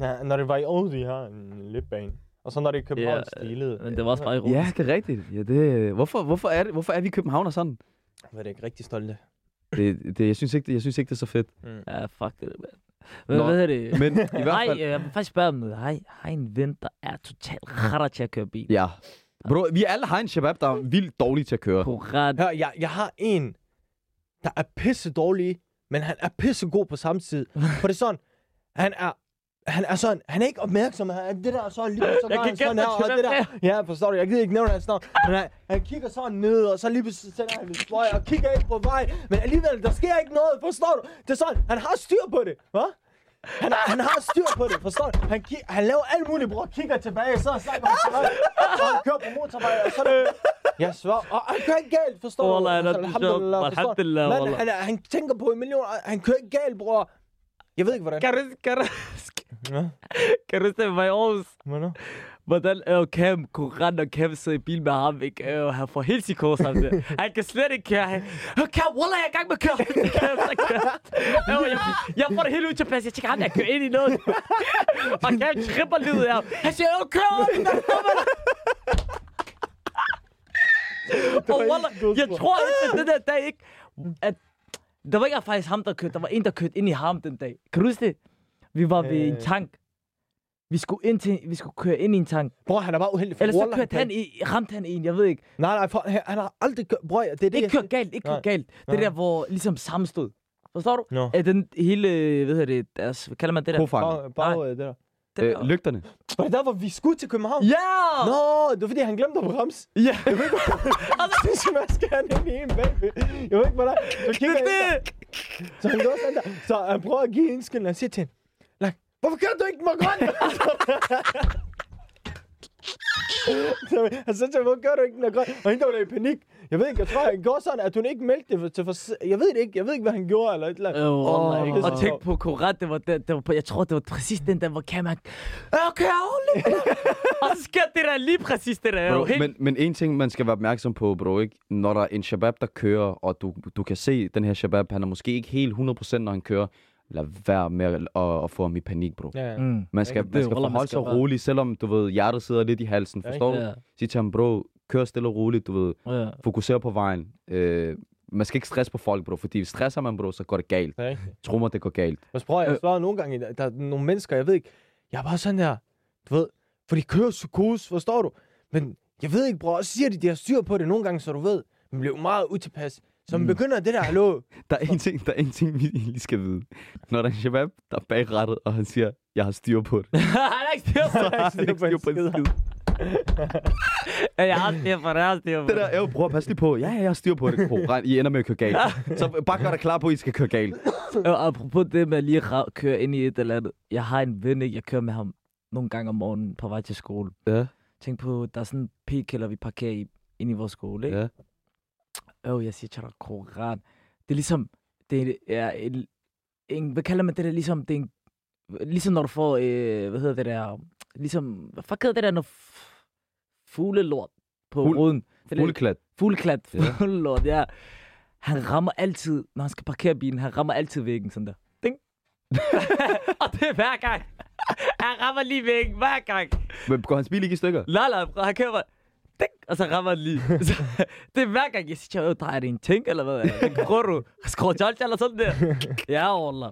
Ja, når det var i Aarhus, de har en letbane. Og så når det er København Ja, stilet. Men det var også bare ironisk. Ja, det er rigtigt. Ja, det, hvorfor, hvorfor, er det, hvorfor er vi i København og sådan? Var det ikke rigtig stolte? Det, det, jeg, synes ikke, det, jeg synes ikke, det er så fedt. Mm. Ja, fuck det, mand. Hvad, Nå, hvad er det? Men i hvert Hej, fald... jeg vil faktisk spørge om noget. Hej, hej en ven, der er totalt retter til at køre bil. Ja. Bro, vi alle har en shabab, der er vildt dårlig til at køre. Koran. Hør, jeg, jeg har en, der er pisse dårlig, men han er pisse god på samme tid. For det er sådan, han er, han er sådan, han er ikke opmærksom. Han er det der sådan lige så Jeg kan han sådan her, og det der. Ja, forstår du, jeg gider ikke nævne hans navn. Men han, han kigger sådan ned, og så lige pludselig sætter han en fløj og kigger ikke på vej. Men alligevel, der sker ikke noget, forstår du? Det er sådan, han har styr på det, hva'? Han, han har styr på det, forstår du? Han, ki- han laver alt muligt, bror. Kigger tilbage, så snakker han til mig. Og han kører på motorvej, og så er det... Jeg svær. Og han kører ikke galt, forstår du? Wallah, han er Alhamdulillah? Alhamdulillah, Men han, han tænker på en million. Han kører ikke galt, bror. Jeg ved ikke, hvordan. Kan du, kan du, Ja, kan du se mig i Aarhus? nu? Hvordan er jo Cam, Koran og Cam sidder i bil med ham, ikke? Øh, han får helt psykose ham der. Han kan slet ikke køre. Han, "Øh, Cam, Wallah, jeg er i gang med at køre. Cam, så kører. Øh, jeg, jeg får det helt ud til plads. Jeg tænker, ham der kører ind i noget. og Cam tripper livet af ham. Han siger, jeg kører op i den Og Wallah, jeg tror ikke, at den der dag ikke... At der var ikke faktisk ham, der kørte. Der var en, der kørte ind i ham den dag. Kan du huske det? Vi var ved en Øh. tank. Vi skulle, ind til, vi skulle køre ind i en tank. Bror, han er bare uheldig. for Ellers så kørte han i, ramte han en, jeg ved ikke. Nej, nej, for, han, han har aldrig kørt... Bror, det er det, Ikke jeg kørt galt, ikke kørt galt. Det Nej. der, hvor ligesom sammenstod. Forstår du? Nå. At den hele, hvad hedder det, deres, hvad kalder man det der? Kofanger. Bare, bare øh, det der. Øh, der- lygterne. Var det der, hvor vi skulle til København? Ja! Nå, det var fordi, han glemte at bremse. Ja! Jeg ved ikke, man skal han ind i en bagved. Jeg ved ikke, hvordan. Så kigger Det jeg er ind der. Så han går sådan der. Så han prøver at give en skyld, og han siger til hende, hvorfor kører du ikke var grøn? så han siger til mig, hvorfor gør du ikke den er grøn? Og hende der var der i panik. Jeg ved ikke, jeg tror, han går sådan, at hun ikke meldte det til for... Jeg ved det ikke, jeg ved ikke, hvad han gjorde, eller et eller andet. Øh, oh, ikke og tænk på Korat, det var, den, det var på, jeg tror, det var præcis den der, hvor Cam han, okay, ordentligt. og så sker det der lige præcis det der. Bro, helt, men, men en ting, man skal være opmærksom på, bro, ikke? Når der er en shabab, der kører, og du, du kan se, den her shabab, han er måske ikke helt 100% når han kører, lad være med at, at, at få ham i panik, bro. Ja, ja. mm. Man skal, man skal forholde skal sig roligt, selvom du ved, hjertet sidder lidt i halsen, Ja, forstår du? Ja, Sig til ham, bro, kør stille og roligt, du ved, ja. fokuser på vejen. Øh, man skal ikke stresse på folk, bro, fordi hvis stresser man, bro, så går det galt. Rigtigt. Tro mig, det går galt. Så prøver jeg Øh. at svare nogle gange, der er nogle mennesker, jeg ved ikke, jeg er bare sådan der, du ved, for de kører psykose, forstår du? Men jeg ved ikke, bror, og så siger de, de har styr på det nogle gange, så du ved, man bliver meget utilpas. Så man Mm. begynder det der, hallo, Der er en ting, der er en ting, vi lige skal vide. Når der er en shabab, der er bagrettet, og han siger, jeg har styr på det. han er ikke styr på har han ikke styr på. Ja, jeg har styr på det, jeg har styr på Det der er jo, bror, pas lige på. Ja, ja, jeg har styr på det. Koran, I ender med at køre galt. Så bare gør dig klar på, at I skal køre galt. Og apropos det med at lige køre ind i et eller andet. Jeg har en ven, ikke? Jeg kører med ham nogle gange om morgenen på vej til skole. Ja, Tænk på, der er sådan en p-kælder, vi parkerer i, inde i vores skole, ikke? ja. Åh, jeg siger til dig, koran. Det er ligesom, det er en, en, hvad kalder man det der, ligesom, det er en, ligesom når du får, øh, hvad hedder det der, ligesom, hvad fuck hedder det der, når fuglelort på Fugl- ruden? Fugleklat. Fugleklat, Ja. fuglelort, ja. Han rammer altid, når han skal parkere bilen, han rammer altid væggen sådan der. Ding. og det er hver gang. Han rammer lige væggen hver gang. Men går hans bil ikke i stykker? Nej, nej, han kører ding, og så rammer han lige. Så, det er hver gang, jeg siger, "Øh, drejer det en ting, eller hvad? Eller, Går du? Skrål eller sådan der? Ja, Wallah.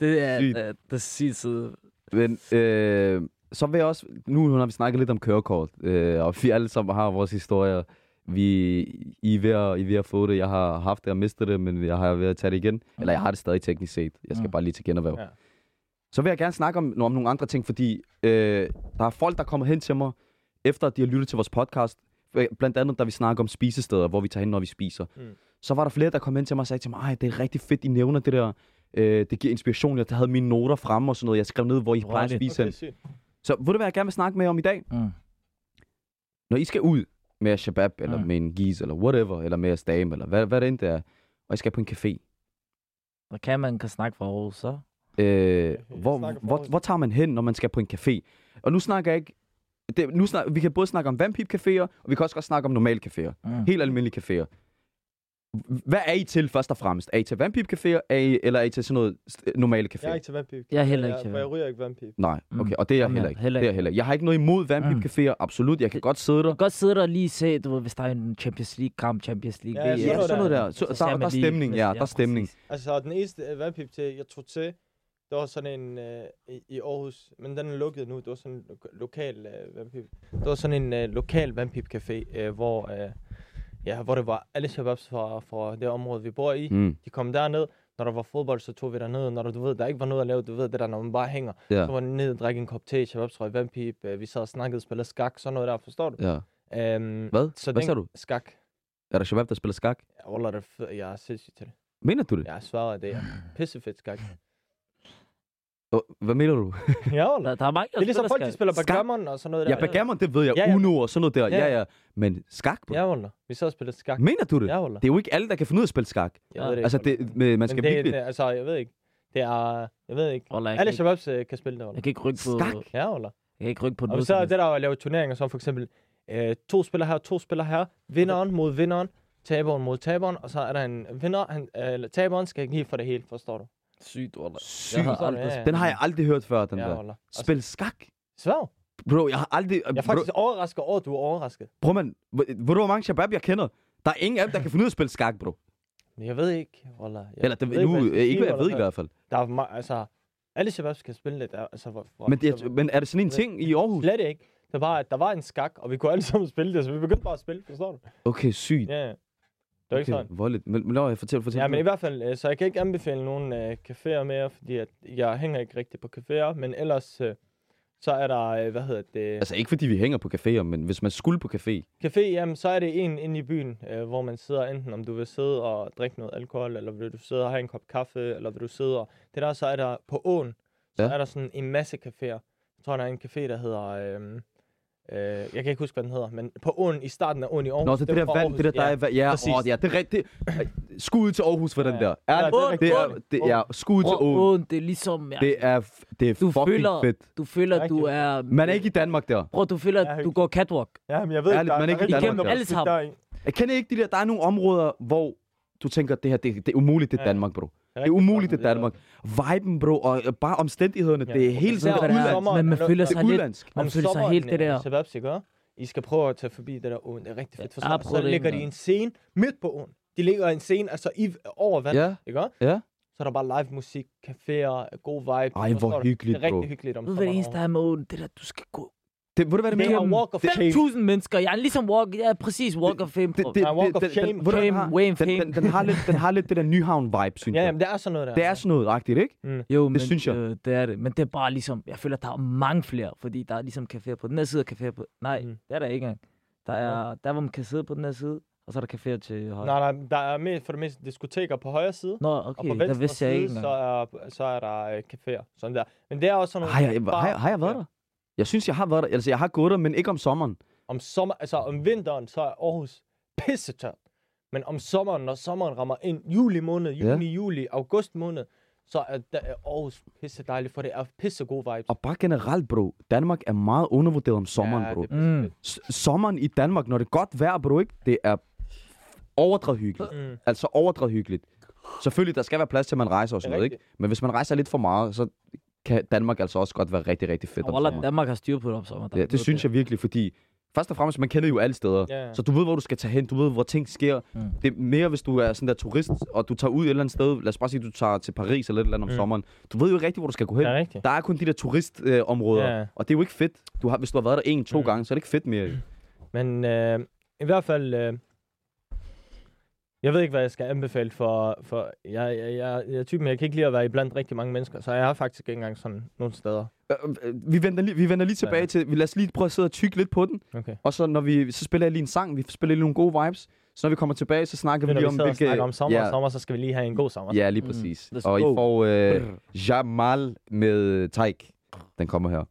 Det er Sygt. øh, det sidste. Men øh, så vil jeg også... Nu har vi snakket lidt om kørekort, øh, og vi alle sammen har vores historier. Vi, I, er ved at, I er ved at få det. Jeg har haft det og mistet det, men jeg har ved at tage det igen. Eller jeg har det stadig teknisk set. Jeg skal Mm. bare lige til generhverv. Ja. Så vil jeg gerne snakke om, om nogle andre ting, fordi øh, der er folk, der kommer hen til mig, efter at de har lyttet til vores podcast. Blandt andet, da vi snakker om spisesteder, hvor vi tager hen, når vi spiser. Mm. Så var der flere, der kom hen til mig og sagde til mig, "Ej, det er rigtig fedt, I nævner det der. Øh, det giver inspiration. Jeg havde mine noter fremme og sådan noget. Jeg skrev ned, hvor I plejer at spise. Okay. Så ved du, hvad jeg gerne vil snakke med jer om i dag? Mm. Når I skal ud med shabab, eller Mm. med en giz, eller whatever, eller med jeres dame, eller hvad, hvad det end det er, og I skal på en café. Og kan man kan snakke for Aarhus, så? Øh, hvor, hvor, Aarhus. hvor tager man hen, når man skal på en café? Og nu snakker jeg ikke... Det, nu snak, vi kan både snakke om vandpip caféer, og vi kan også godt snakke om normale caféer. Mm. Helt almindelige caféer. Hvad er I til først og fremmest? Er I til vandpipcaféer, er I, eller er I til sådan noget normale caféer? Jeg er ikke til vandpip. Jeg er heller ikke til For jeg ryger ikke vandpip. Nej, Mm. okay, og det er jeg Jamen, heller ikke. heller Det er jeg ikke. heller ikke. Jeg har ikke noget imod vandpipcaféer, absolut. Jeg kan godt sidde der. Kan godt sidde der og lige se, du ved, hvis der er en Champions League-kamp, Champions League. Ja, Ja, noget sådan noget der. Så, så der, der er stemning, ja, der er stemning. Altså, den eneste vandpip til, jeg tog til, det var sådan en øh, i, i Aarhus, men den er lukket nu. Det var sådan en lo- lokal øh, vandpip. Det var sådan en øh, lokal vandpip-café, øh, hvor, øh, ja, hvor det var alle shababs fra, fra det område, vi bor i. Mm, De kom derned. Når der var fodbold, så tog vi derned. Når der, du ved, der ikke var noget at lave, du ved det der, når man bare hænger. ja, Så var ned og drikke en kop te, shababs fra vandpip. Øh, vi sad og snakkede, spillede skak, sådan noget der, forstår du? ja. Øhm, Hvad? så Hvad den- du? Skak. Er der shabab, der spiller skak? Ja, Wallah, det er fed. jeg er sindssygt til det. Mener du det? Jeg svarer, det er pissefedt skak. Hvad mener du? ja. Der, der er mange, der Det er ligesom folk, der spiller backgammon og sådan noget Ja, der. backgammon, det ved jeg. Ja, ja. Uno og sådan noget der. Ja, Ja, ja. ja. Men skak, bro? Ja, Wallah. Vi sad og spillede skak. Mener du det? Ja, Wallah. Det er jo ikke alle, der kan finde ud af at spille skak. Jeg ved det Altså, ikke, det, med, man skal Men det, virkelig... det, altså, jeg ved ikke. Det er, jeg ved ikke. Wallah, jeg, kan Alle ikke, shababs øh, kan spille det, Wallah. jeg kan ikke rykke på... Skak? Ja, Wallah. Jeg kan ikke rykke på Og noget. så er det der at lave turneringer, som for eksempel øh, to spillere her, to spillere her. Vinderen mod vinderen. Taberen mod taberen. Og så er der en vinder. Han, øh, eller taberen skal give for det hele, forstår du? Sygt, Wallah. Sygt. Jeg har aldrig ja, ja. Den har jeg aldrig hørt før, den Ja, der. Wallah. Spil skak? Svær. Bro, jeg har aldrig... Jeg er faktisk overrasket over, at du er overrasket. Bro, man, ved du, hvor mange shabab jeg kender? Der er ingen af dem, der kan finde ud af at spille skak, bro. Men jeg ved ikke, Wallah. Jeg Eller det, ved nu, hvad ikke, skal ikke hvad jeg ved i hvert fald. Der er altså, alle shababs kan spille det. Der, altså, hvor, hvor, Men, det, men er det sådan en ting i Aarhus? Slet ikke. Det var, at der var en skak, og vi kunne alle sammen spille det, så vi begyndte bare at spille, forstår du? Okay, sygt. Ja, ja. Det var ikke sådan. voldeligt. Men, men lad mig fortælle, fortælle. Ja, men i hvert fald, øh, så jeg kan ikke anbefale nogen øh, caféer mere, fordi at jeg hænger ikke rigtig på caféer, men ellers, øh, så er der, øh, hvad hedder det, Altså ikke fordi vi hænger på caféer, men hvis man skulle på café. café, jamen, så er det en inde i byen, øh, hvor man sidder enten, om du vil sidde og drikke noget alkohol, eller vil du sidde og have en kop kaffe, eller vil du sidde og, det der, så er der på åen, så Ja. er der sådan en masse caféer. Jeg tror, der er en café, der hedder, øh, øh, jeg kan ikke huske, hvad den hedder, men på åen, i starten af åen i Aarhus. Nå, så det er der vand, det der, der ja. er, ja, præcis. åh, ja, det er rigtigt. Skud til Aarhus for den Ja, der. ja. Ja, det er det er, det er, skud til Åen. det er ligesom... Ja, Det er, det er Du fucking føler- fedt. du føler, du er... Man er ikke i Danmark der. Bro, du føler, Ja, du går catwalk. Ja, men jeg ved, Ærligt, der, man er ikke i Danmark der. Alle sammen. er Jeg kender ikke de der, der er nogle områder, hvor du tænker, det her, det, det er umuligt, det er Ja. Danmark, bro. Det er umuligt, det er Danmark. Viben, bro, og bare omstændighederne, Ja. det er helt sådan Ved er? udlands. Men man føler er sig lidt... Man føler sig sommeren, helt det der... Shababs, ikke? I skal prøve at tage forbi det der åen. Det er rigtig fedt. Ja, har prøvet Så ligger de en scene midt på åen. De ligger en scene altså i, over vand. Ja, Ikke? ja. Så er der bare live musik, caféer, god vibe. Ej, hvor hyggeligt, Det er bro. rigtig hyggeligt om Ved du, hvad det sommeren eneste der er med åen? Det der, du skal gå... Det, ved du, hvad det Det mener? er walk of Det- shame. 5.000 mennesker. Jeg er ligesom walk... Ja, præcis walk of fame. Det, det, walk det, of shame. den- har? way of Den, fame. den, den, har lidt, den har lidt det der Nyhavn-vibe, synes Ja, jeg. jamen, det er sådan noget der. Det er sådan noget rigtigt, ikke? Jo, men, synes jeg. Øh, det er det. Men det er bare ligesom... Jeg føler, at der er mange flere. Fordi der er ligesom caféer på den her side og caféer på... Nej, Mm. det er der ikke engang. Der er der, hvor man kan sidde på den her side. Og så er der caféer til højre. Nej, nej, der er med, for det meste diskoteker på højre side. Nå, Og okay. på Der venstre vidste jeg ikke side, så engang. er, så er der øh, caféer. Sådan der. Men det er også sådan nogle... Har jeg, har, jeg, har jeg været der? Jeg synes, jeg har været der. Altså, jeg har gået der, men ikke om sommeren. Om, sommer, altså, om vinteren, så er Aarhus pissetørt. Men om sommeren, når sommeren rammer ind, juli måned, Ja. juni, juli, august måned, så er, der, er Aarhus pisse dejligt, for det er pisse gode vibes. Og bare generelt, bro. Danmark er meget undervurderet om sommeren, ja, bro. Mm. sommeren i Danmark, når det er godt vejr, bro, ikke? Det er overdrevet hyggeligt. Mm. Altså overdrevet hyggeligt. Selvfølgelig, der skal være plads til, at man rejser og sådan noget, ikke? Men hvis man rejser lidt for meget, så kan Danmark altså også godt være rigtig, rigtig fedt om Og Wallah, sommeren. Danmark har styr på det om sommer. Ja, det synes jeg virkelig, fordi først og fremmest, man kender jo alle steder. Ja, ja. Så du ved, hvor du skal tage hen, du ved, hvor ting sker. Mm. Det er mere, hvis du er sådan der turist, og du tager ud et eller andet sted. Lad os bare sige, du tager til Paris eller et eller andet om Mm. sommeren. Du ved jo ikke rigtigt, hvor du skal gå hen. Er rigtigt. Der er kun de der turistområder, øh, Ja. og det er jo ikke fedt. Du har, hvis du har været der en, to Mm. gange, så er det ikke fedt mere. Men øh, i hvert fald, øh, jeg ved ikke, hvad jeg skal anbefale for, for jeg, jeg, jeg, jeg typen, jeg kan ikke lide at være iblandt rigtig mange mennesker, så jeg har faktisk ikke engang sådan nogle steder. Øh, øh, Vi vender, lige, vi vender lige tilbage Ja. til, vi lad os lige prøve at sidde og tykke lidt på den. Okay. Og så, når vi, så spiller jeg lige en sang, vi spiller lige nogle gode vibes. Så når vi kommer tilbage, så snakker vi Når lige vi om, hvilke... snakker om sommer ja, og sommer, så skal vi lige have en god sommer. Ja, lige Mm. præcis. Let's og I får øh, Jamal med Taik. Den kommer her.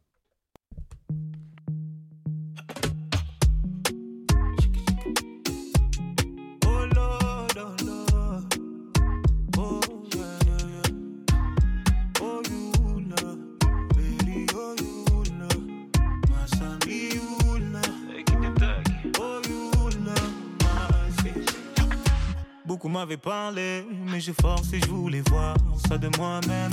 Beaucoup m'avais parlé, mais j'ai forcé, je voulais voir ça de moi-même.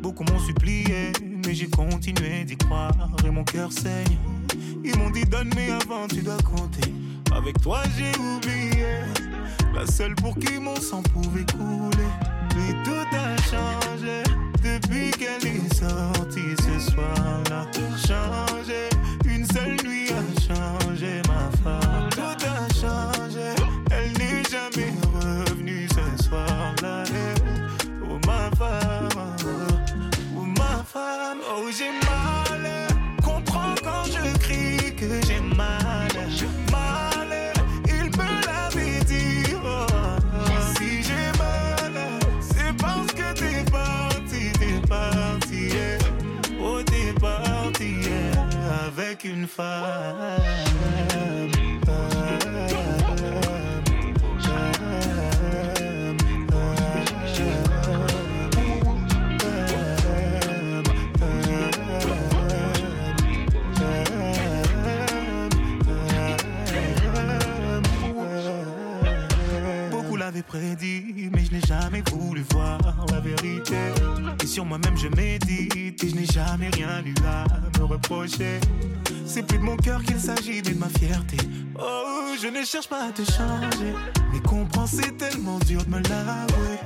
Beaucoup m'ont supplié, mais j'ai continué d'y croire et mon cœur saigne. Ils m'ont dit donne mais avant tu dois compter. Avec toi j'ai oublié, la seule pour qui mon sang pouvait couler. Mais tout a changé depuis qu'elle est sortie ce soir-là. Changé, une seule nuit une femme. Prédit, mais je n'ai jamais voulu voir la vérité. Et sur moi-même, je médite et je n'ai jamais rien eu à me reprocher. C'est plus de mon cœur qu'il s'agit, mais de ma fierté. Oh, je ne cherche pas à te changer, mais comprends, c'est tellement dur de me l'avouer.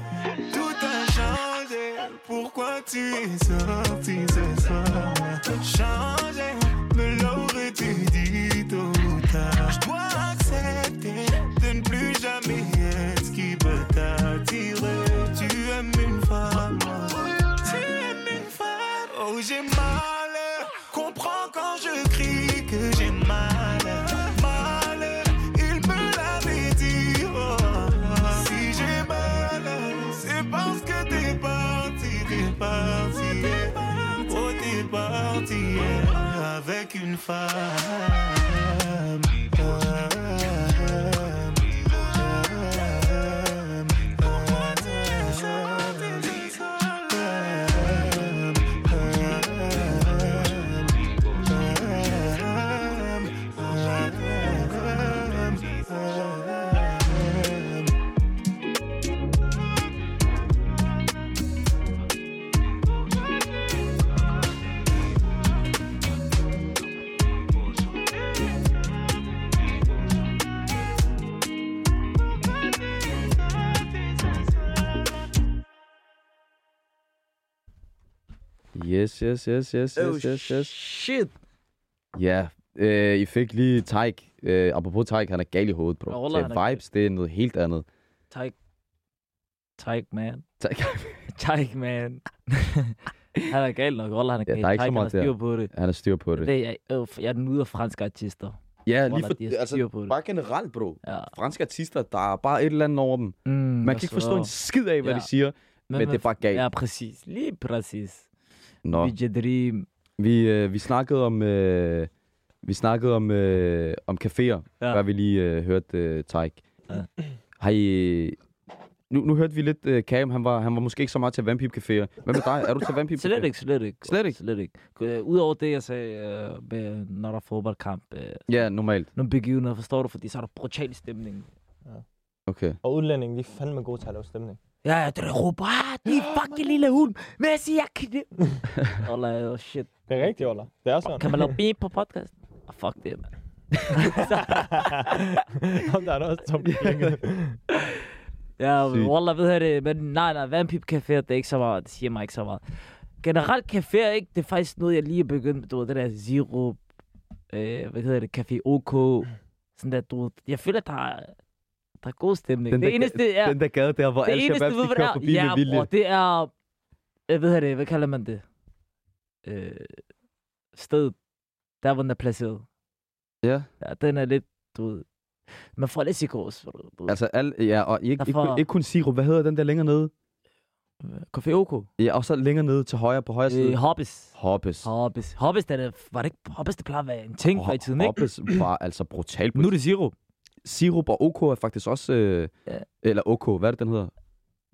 Tout a changé, pourquoi tu es sorti ce soir? Changé, me l'aurais-tu dit tôt ou tard? Je dois accepter de ne plus jamais être ce qui peut t'attirer. Tu aimes une femme, tu aimes une femme. Oh, j'ai mal, comprends quand je yeah, avec Yes, yes, yes, yes, Oh, yes, yes, yes. shit. Ja, øh, I fik lige Taik. Øh, apropos Taik, han er gal i hovedet, bro. Han er vibes, det er noget helt andet. Tyke. Tyke, man. Taik. Tyke, man. han er gal nok. Roller, han er Ja, gal. der er ikke så Tyke, meget han har der. styr på det. Han er styr på det. det jeg, øh, jeg er den af franske artister. Ja, lige for, de har styr på det. bare generelt, bro. Ja. Franske artister, der er bare et eller andet over dem. Mm, Man kan ikke forstå en skid af, hvad Ja. de siger, men, men det er bare galt. Ja, præcis. Lige præcis. Nå, DJ Dream. vi, øh, vi snakkede om, øh, vi snakkede om, øh, om caféer, ja. Ja. før vi lige øh, hørte øh, Taik. Ja. Har I... Nu, nu hørte vi lidt øh, Cam, han var, han var måske ikke så meget til Vampip Caféer. Hvad med dig? Er du til Vampip Slet ikke, slet ikke. Slet ikke? Slet ikke. Øh, Udover det, jeg sagde, øh, med, når der er fodboldkamp, øh, Ja, normalt. nogle begivenheder, forstår du? Fordi så er der brutal stemning. Okay. Og udlændinge, de er fandme gode til at lave stemning. Ja, ja, det er ah, de fucking lille hund. Messi, jeg kan det. Åh, oh, shit. Det er rigtigt, Ola. Det er sådan. Kan man lave beat på podcast? Oh, fuck det, man. Om der er noget som. Ja, Sygt. Wallah, ved jeg det. Men nej, nej, Vampip Café, det er ikke så meget. Det siger mig ikke så meget. Generelt café, ikke? Det er faktisk noget, jeg lige er begyndt med. Du ved, det der Zero, øh, hvad hedder det, Café OK. Sådan der, du ved. Jeg føler, der er, der er god stemning. Den det der, eneste er... den der gade der, hvor det alle shababs, de kører det er? forbi ja, med vilje. bror, det er... Jeg ved det, hvad kalder man det? Øh, stedet. Der, hvor den er placeret. Ja. Ja, den er lidt, du ved... Man får lidt ved. Altså, al, ja, og ikke, ikke, Derfor- ikke kun sirup. Hvad hedder den der længere nede? Café OK. Ja, og så længere nede til højre på højre side. Øh, Hobbes. Hoppes. Hobbes. Hobbes, det er, var det ikke Hobbes, det plejer at være en ting før i tiden, ikke? Hoppes var altså brutalt. Nu er det Zero. Sirup og OK er faktisk også... Øh, Ja. Eller OK, hvad er det, den hedder?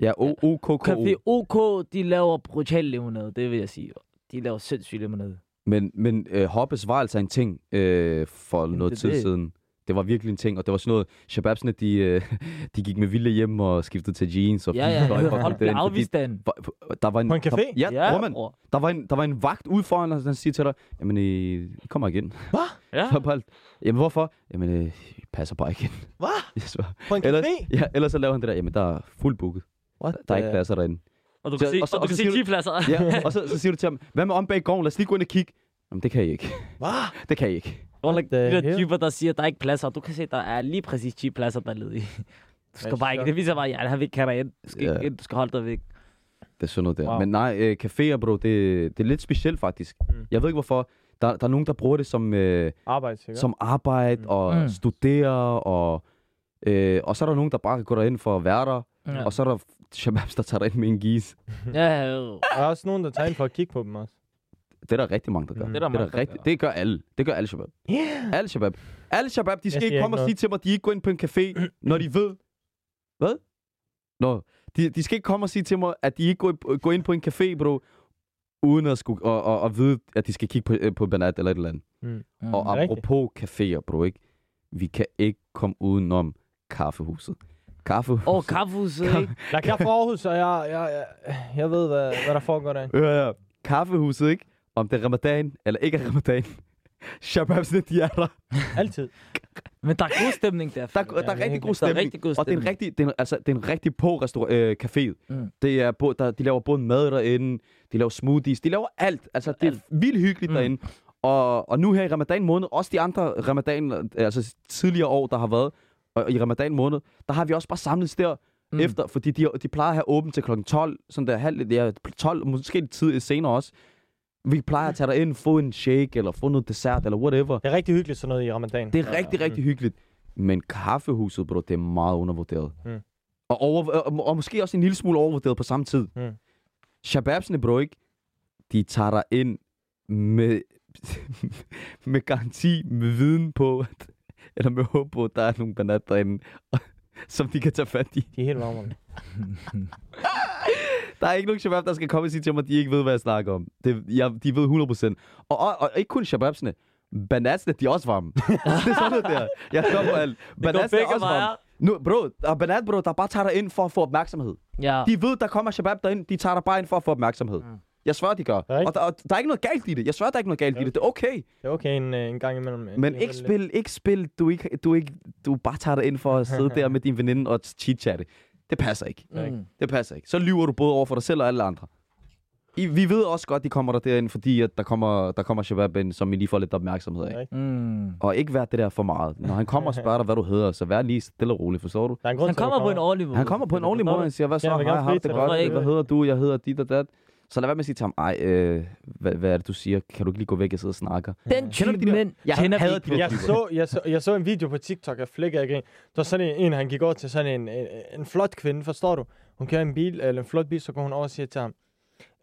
Ja, O- OKKO. Café OK, de laver brutal limonade, det vil jeg sige. De laver sindssygt limonade. Men, men øh, Hoppes var altså en ting øh, for Jamen, noget det tid det. siden. Det var virkelig en ting, og det var sådan noget, shababsene, de, øh, de gik med vilje hjem og skiftede til jeans. Og Ja, ja, ja. Folk fordi afvist den. hvor- Der var en, På en Der, café? ja, Ja, bror, man, der, var en, der var en vagt ude foran, og han siger til dig, jamen, I, I kommer igen. Ja. Så bare Jamen, hvorfor? Jamen, øh, I passer bare igen. Hvad? Jeg svarer. På en Ellers, café? ja, ellers så laver han det der, jamen, der er fuldt booket. What Der er ikke pladser derinde. Og du Så- kan se, og så- og du så kan se siger du- G-pladser. Ja, og så, så siger du til ham, hvad med om bag gården? Lad os lige gå ind og kigge. Jamen, det kan I ikke. Hvad? Det kan I ikke. Under the de der hell? typer, der siger, at der er ikke pladser. Du kan se, at der er lige præcis 10 pladser, der er ledige. Du skal bare ikke. Det viser bare, at han vil ikke have dig ind. Du skal, Ja. ikke ind. du skal holde dig væk. Det er sådan noget der. Wow. Men nej, øh, caféer, bro, det, det er lidt specielt faktisk. Mm. Mm. Jeg ved ikke hvorfor. Der, der er nogen, der bruger det som, øh, Arbejde, sikkert. som arbejde Mm. og Mm. mm. studere. Og, øh, og så er der nogen, der bare går derind for at være der. Ja. Ja. Og så er der shababs, der tager derind med en gis. Ja. Der er også nogen, der tager ind for at kigge på dem også. Det er der rigtig mange, der gør. Mm. Det er der det, er mange, der der rigtig, gør. det gør alle. Det gør alle shabab. Yeah. Alle shabab. Alle shabab, de skal ikke komme ikke og sige til mig, at de ikke går ind på en café, når de ved... Hvad? Nå, de, de skal ikke komme og sige til mig, at de ikke går, går ind på en café, bro, uden at, skulle, og, og, og vide, at de skal kigge på, på Banat eller et eller andet. Mm. Mm. Og rigtigt. apropos caféer, bro, ikke? Vi kan ikke komme udenom kaffehuset. Kaffehuset. Åh, kaffehuset, ikke? Jeg er fra Aarhus, og jeg, jeg, jeg, jeg ved, hvad, hvad der foregår derinde. Ja, ja. Kaffehuset, ikke? Om det er ramadan, eller ikke er ramadan. Er der. Altid. Men der er god stemning der. Der, der er Ja, rigtig god er stemning. Der er rigtig god Og det er en stemning. rigtig, det er, altså, det er en rigtig på restaurant, øh, café. Mm. Det er, bo- der, de laver både mad derinde, de laver smoothies, de laver alt. Altså, det er Alt. vildt hyggeligt Mm. derinde. Og, og nu her i ramadan måned, også de andre ramadan, altså tidligere år, der har været, og i ramadan måned, der har vi også bare samlet der Mm. efter, fordi de, de plejer at have åbent til klokken 12, sådan der halv, ja, 12, måske lidt tid senere også. Vi plejer at tage dig ind, få en shake, eller få noget dessert, eller whatever. Det er rigtig hyggeligt sådan noget i ramadan. Det er rigtig, rigtig hyggeligt. Men kaffehuset, bro, det er meget undervurderet. Mm. Og, over, og, og måske også en lille smule overvurderet på samme tid. Mm. Shababsene, bro, ikke? De tager dig ind med, med garanti, med viden på, at, eller med håb på, at der er nogle banat derinde, som de kan tage fat i. De er helt varme. Der er ikke nogen shabab, der skal komme og sige til mig, at de ikke ved, hvad jeg snakker om. Det, jeg, de ved 100%. Og, og, og ikke kun shababsene. Banatsene, de er også varme. det er sådan noget der. Jeg står på alt. Banatsene er også varme. Nu, bro, der er banat, bro, der bare tager dig ind for at få opmærksomhed. Ja. De ved, der kommer shabab derind. De tager dig bare ind for at få opmærksomhed. Mm. Jeg svær, de gør. Og der, og der er ikke noget galt i det. Jeg svær, der er ikke noget galt Ja. i det. Det er okay. Det er okay en, øh, en gang imellem. øh, Men det er ikke lidt- spil, ikke spil, du ikke, du ikke, du bare tager dig ind for at sidde der med din veninde og chit-chatte. Det passer ikke. Mm. Det passer ikke. Så lyver du både over for dig selv og alle andre. I, vi ved også godt, de kommer der derind, fordi at der kommer, der kommer Shabab ind, som I lige får lidt opmærksomhed af. Mm. Og ikke vær det der for meget. Når han kommer og spørger dig, hvad du hedder, så vær lige stille og rolig, forstår du? Der er en grund Han til, kommer på en ordentlig måde. Han kommer på en ordentlig måde, og siger, hvad så? Ja, Hej, har du fri det godt? Hvad hedder du? Jeg hedder dit og dat. Så lad være med at sige til ham, ej, øh, hvad, hvad er det, du siger? Kan du ikke lige gå væk og sidde og snakke? Den Kender type de mænd Jeg kender hader ikke. de Jeg så, jeg, så, jeg så en video på TikTok, jeg flækker ikke Der var sådan en, en, han gik over til sådan en, en, en flot kvinde, forstår du? Hun kører en bil, eller en flot bil, så går hun over og siger til ham.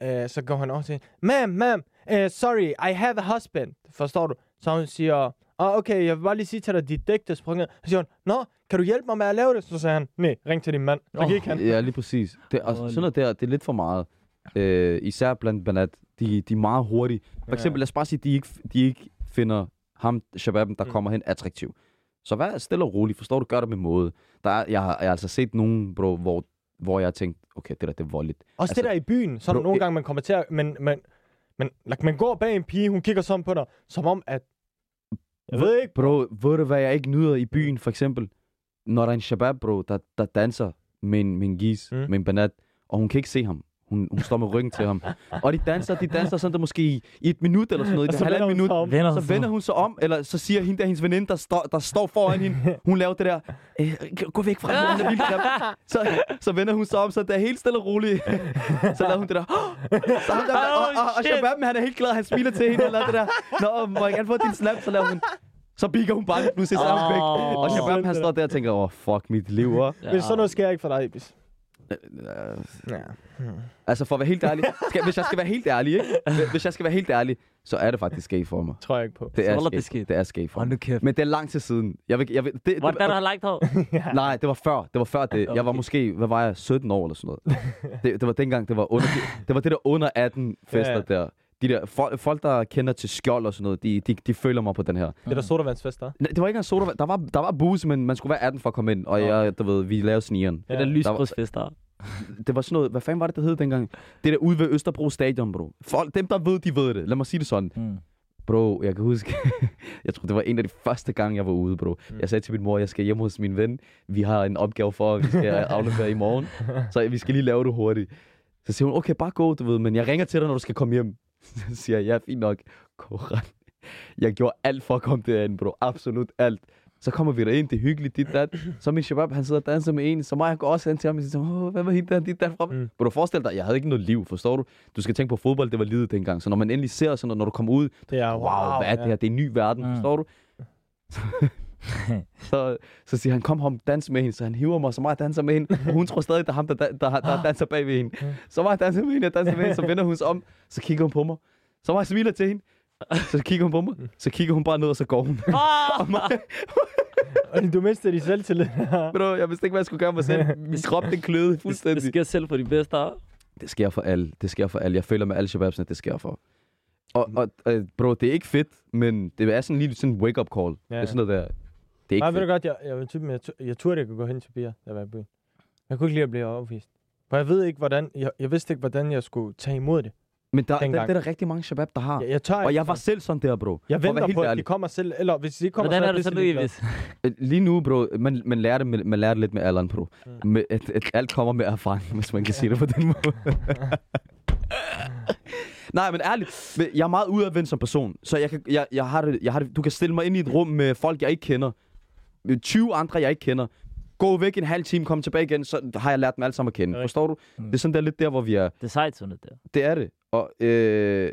Uh, så går han over til Ma'am, ma'am, uh, sorry, I have a husband. Forstår du? Så hun siger, oh, okay, jeg vil bare lige sige til dig, dit dæk er sprunget. Så siger hun, nå, kan du hjælpe mig med at lave det? Så sagde han, nej, ring til din mand. Så Åh. gik han. Ja, lige præcis. Det, og sådan noget der, det er lidt for meget. Øh, især blandt banat. De, de er meget hurtige. For eksempel, lad os bare sige, de ikke, de ikke finder ham, shababen, der Mm. kommer hen, attraktiv. Så vær stille og rolig. Forstår du? Gør det med måde. Der er, jeg, har, jeg har altså set nogen, bro, hvor, hvor jeg har tænkt, okay, det der, det er voldeligt. Også Altså, det der i byen, så er der bro, nogle gange, man kommer til at... Men, men, men like, man går bag en pige, hun kigger sådan på dig, som om at... Jeg ved ikke, Bro, ved du, hvad jeg ikke nyder i byen, for eksempel? Når der er en shabab, bro, der, der danser med en, med en gis, mm. med en banat, og hun kan ikke se ham. Hun, hun står med ryggen til ham. Og de danser, de danser sådan der måske i, i et minut eller sådan noget, i Og et så vender halvandet hun minut. om. Venner Så vender hun sig om, eller så siger hende der, hendes veninde, der står, der står foran hende, hun laver det der, øh, gå væk fra grim. så, så vender hun sig om, så det er helt stille og roligt. så laver hun det der, så ham der, og, og, og, og han er helt glad, han smiler til hende, og laver det der, nå, må jeg gerne få din snap, så laver hun, så bikker hun bare lige pludselig sammen væk. Og Shabab, han står der og tænker, åh, oh, fuck mit liv, hva'? Hvis sådan noget sker ikke for dig, Ibis. Øh, Ja. Altså, for at være helt ærlig, skal, hvis jeg skal være helt ærlig, ikke? Hvis jeg skal være helt ærlig, så er det faktisk sket for mig. Tror jeg ikke på. Det er holder det. Det er sket for mig. Men det er lang tid siden. Jeg vil, jeg vil, det, det, Hvordan har lagt hår? Nej, det var før. Det var før det. Jeg var måske, hvad var jeg, 17 år eller sådan noget. Det, det var dengang, det var, under, det var det der under 18 fester Ja. der. De der folk, folk, der kender til skjold og sådan noget, de, de, de føler mig på den her. Det er der sodavandsfest, der. Nej, Det var ikke en soda. Der var, der var booze, men man skulle være 18 for at komme ind. Og jeg, du ved, vi lavede snigeren. Det er den lysbrugsfest, der. Det var sådan noget, hvad fanden var det, det hed dengang? Det der ude ved Østerbro Stadion, bro. Folk, dem, der ved, de ved det. Lad mig sige det sådan. Mm. Bro, jeg kan huske, jeg tror, det var en af de første gange, jeg var ude, bro. Mm. Jeg sagde til min mor, jeg skal hjem hos min ven. Vi har en opgave for, vi skal aflevere i morgen. Så vi skal lige lave det hurtigt. Så siger hun, okay, bare gå, du ved, men jeg ringer til dig, når du skal komme hjem. Så siger jeg, ja, fint nok. Ret. Jeg gjorde alt for at komme derind, bro. Absolut alt. Så kommer vi derind, det er hyggeligt, dit dat. Så min shabab, han sidder og danser med en. Så mig, jeg går også hen til ham og siger, Åh, hvad var hende der, dit dat fra? Mm. Bro, forestil dig, jeg havde ikke noget liv, forstår du? Du skal tænke på fodbold, det var livet dengang. Så når man endelig ser sådan noget, når du kommer ud, Det er wow, wow hvad er det her? Det er en ny verden, mm. forstår du? så, så siger han, kom ham, dans med hende. Så han hiver mig, så meget danser med hende. Og hun tror stadig, det er ham, der, der, der, der danser bag ved hende. Så meget danser med hende, jeg danser med hende. Så vender hun sig om, så kigger hun på mig. Så meget smiler til hende. Så kigger hun på mig. Så kigger hun bare ned, og så går hun. og mig, Og du mistede de selvtillid. bro, jeg vidste ikke, hvad jeg skulle gøre mig selv. Min krop, den kløede Det, det fuldstændig. sker selv for de bedste. Det sker for alle. Det sker for alle. Jeg føler med alle shababsene, det sker for. Og, og øh, bro, det er ikke fedt, men det er sådan lige sådan en wake-up call. Ja, det er sådan noget der. Det er ikke Nej, ved du godt, jeg, jeg, var typen, jeg, jeg turde ikke gå hen til piger, der var i byen. Jeg kunne ikke lide at blive afvist. For jeg ved ikke, hvordan, jeg, jeg vidste ikke, hvordan jeg skulle tage imod det. Men der, der, dengang. det er der rigtig mange shabab, der har. Jeg, jeg tør Og jeg var selv sådan der, bro. Jeg venter helt på, at de kommer selv, eller hvis de kommer, Hvordan så er det så. Ivis? Øh, Lige nu, bro, man, man, lærer det man lærer det lidt med alderen, bro. Mm. Med, at, at alt kommer med erfaring, hvis man kan sige det på den måde. Nej, men ærligt, jeg er meget udadvendt som person, så jeg kan, jeg, jeg har det, jeg har det, du kan stille mig ind i et rum med folk, jeg ikke kender. Med 20 andre, jeg ikke kender. Gå væk en halv time, kom tilbage igen, så har jeg lært dem alle sammen at kende. Forstår du? Mm. Det er sådan der lidt der, hvor vi er. Det er sejt sådan der. Det er det. Og øh,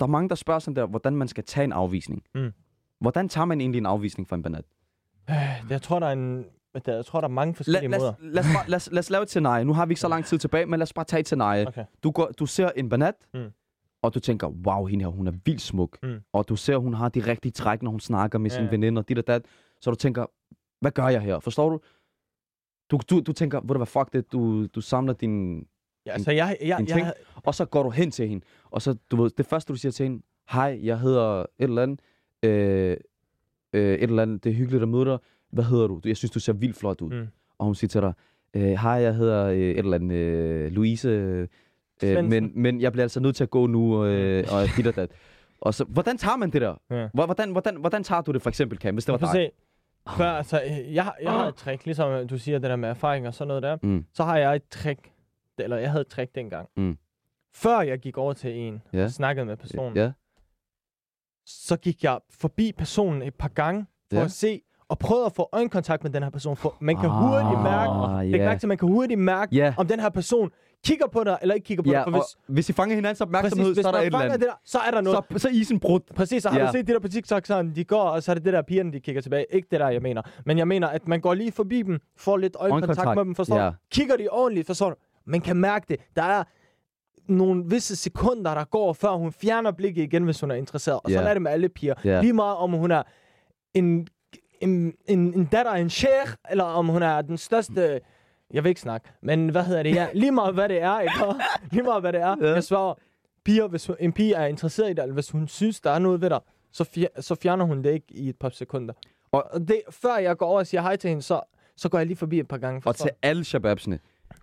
der er mange, der spørger sådan der, hvordan man skal tage en afvisning. Mm. Hvordan tager man egentlig en afvisning for en banat? Øh, Jeg tror, der er en... Der, jeg tror, der er mange forskellige lad, måder. os- lad, os lad, os- lad os lave et scenarie. Nu har vi ikke så lang tid tilbage, men lad os bare tage et scenarie. Okay. Du, går, du ser en banat, Mm. og du tænker, wow, hende her, hun er vildt smuk. Mm. Og du ser, hun har de rigtige træk, når hun snakker med Ja, sine ja. veninder, dit og dat. Så du tænker, hvad gør jeg her? Forstår du? Du, du, du tænker, ved du hvad, fuck det, du, du samler din... Ja, altså, jeg, jeg, jeg, ting. jeg, Og så går du hen til hende, og så, du ved, det første, du siger til hende, hej, jeg hedder et eller andet, øh, øh, et eller andet, det er hyggeligt at møde dig. Hvad hedder du? Jeg synes, du ser vildt flot ud. Mm. Og hun siger til dig, øh, hej, jeg hedder øh, et eller andet, øh, Louise, øh, Svendsen. men, men jeg bliver altså nødt til at gå nu, øh, og dit og dat. Og så, hvordan tager man det der? Ja. Hvor- Hvordan, hvordan, hvordan tager du det for eksempel, Cam, hvis det var dig? se. Før, altså, øh, jeg, jeg har et trick, ligesom du siger det der med erfaring og sådan noget der. Mm. Så har jeg et trick, eller jeg havde et trick dengang. Mm. Før jeg gik over til en, Ja. og snakkede med personen, Ja, så gik jeg forbi personen et par gange, for Ja. at se, og prøvede at få øjenkontakt med den her person. For man kan hurtigt mærke, Ah, læg mærke til, man kan hurtigt mærke, Ja. om den her person kigger på dig, eller ikke kigger på ja dig. For hvis, hvis I fanger hinandens opmærksomhed, præcis, så er der et eller andet. det der, så er der noget. Så, så isen brudt. Præcis, så har Ja. du set det der på TikTok, sådan, de går, og så er det det der, pigerne, de kigger tilbage. Ikke det der, jeg mener. Men jeg mener, at man går lige forbi dem, får lidt øjenkontakt med dem, forstår ja. du? Kigger de ordentligt, forstår du? Man kan mærke det. Der er nogle visse sekunder, der går, før hun fjerner blikket igen, hvis hun er interesseret. Og Ja. sådan er det med alle piger. Ja. Lige meget om hun er en, en, en, en datter af en sheikh, eller om hun er den største... Jeg vil ikke snakke, men hvad hedder det? Ja, lige meget hvad det er, ikke? lige meget hvad det er. Ja. Jeg svarer, piger, hvis hun, en pige er interesseret i dig, eller hvis hun synes, der er noget ved dig, så, fjer, så fjerner hun det ikke i et par sekunder. Og det, før jeg går over og siger hej til hende, så, så går jeg lige forbi et par gange. Og forstår til alle shababsene,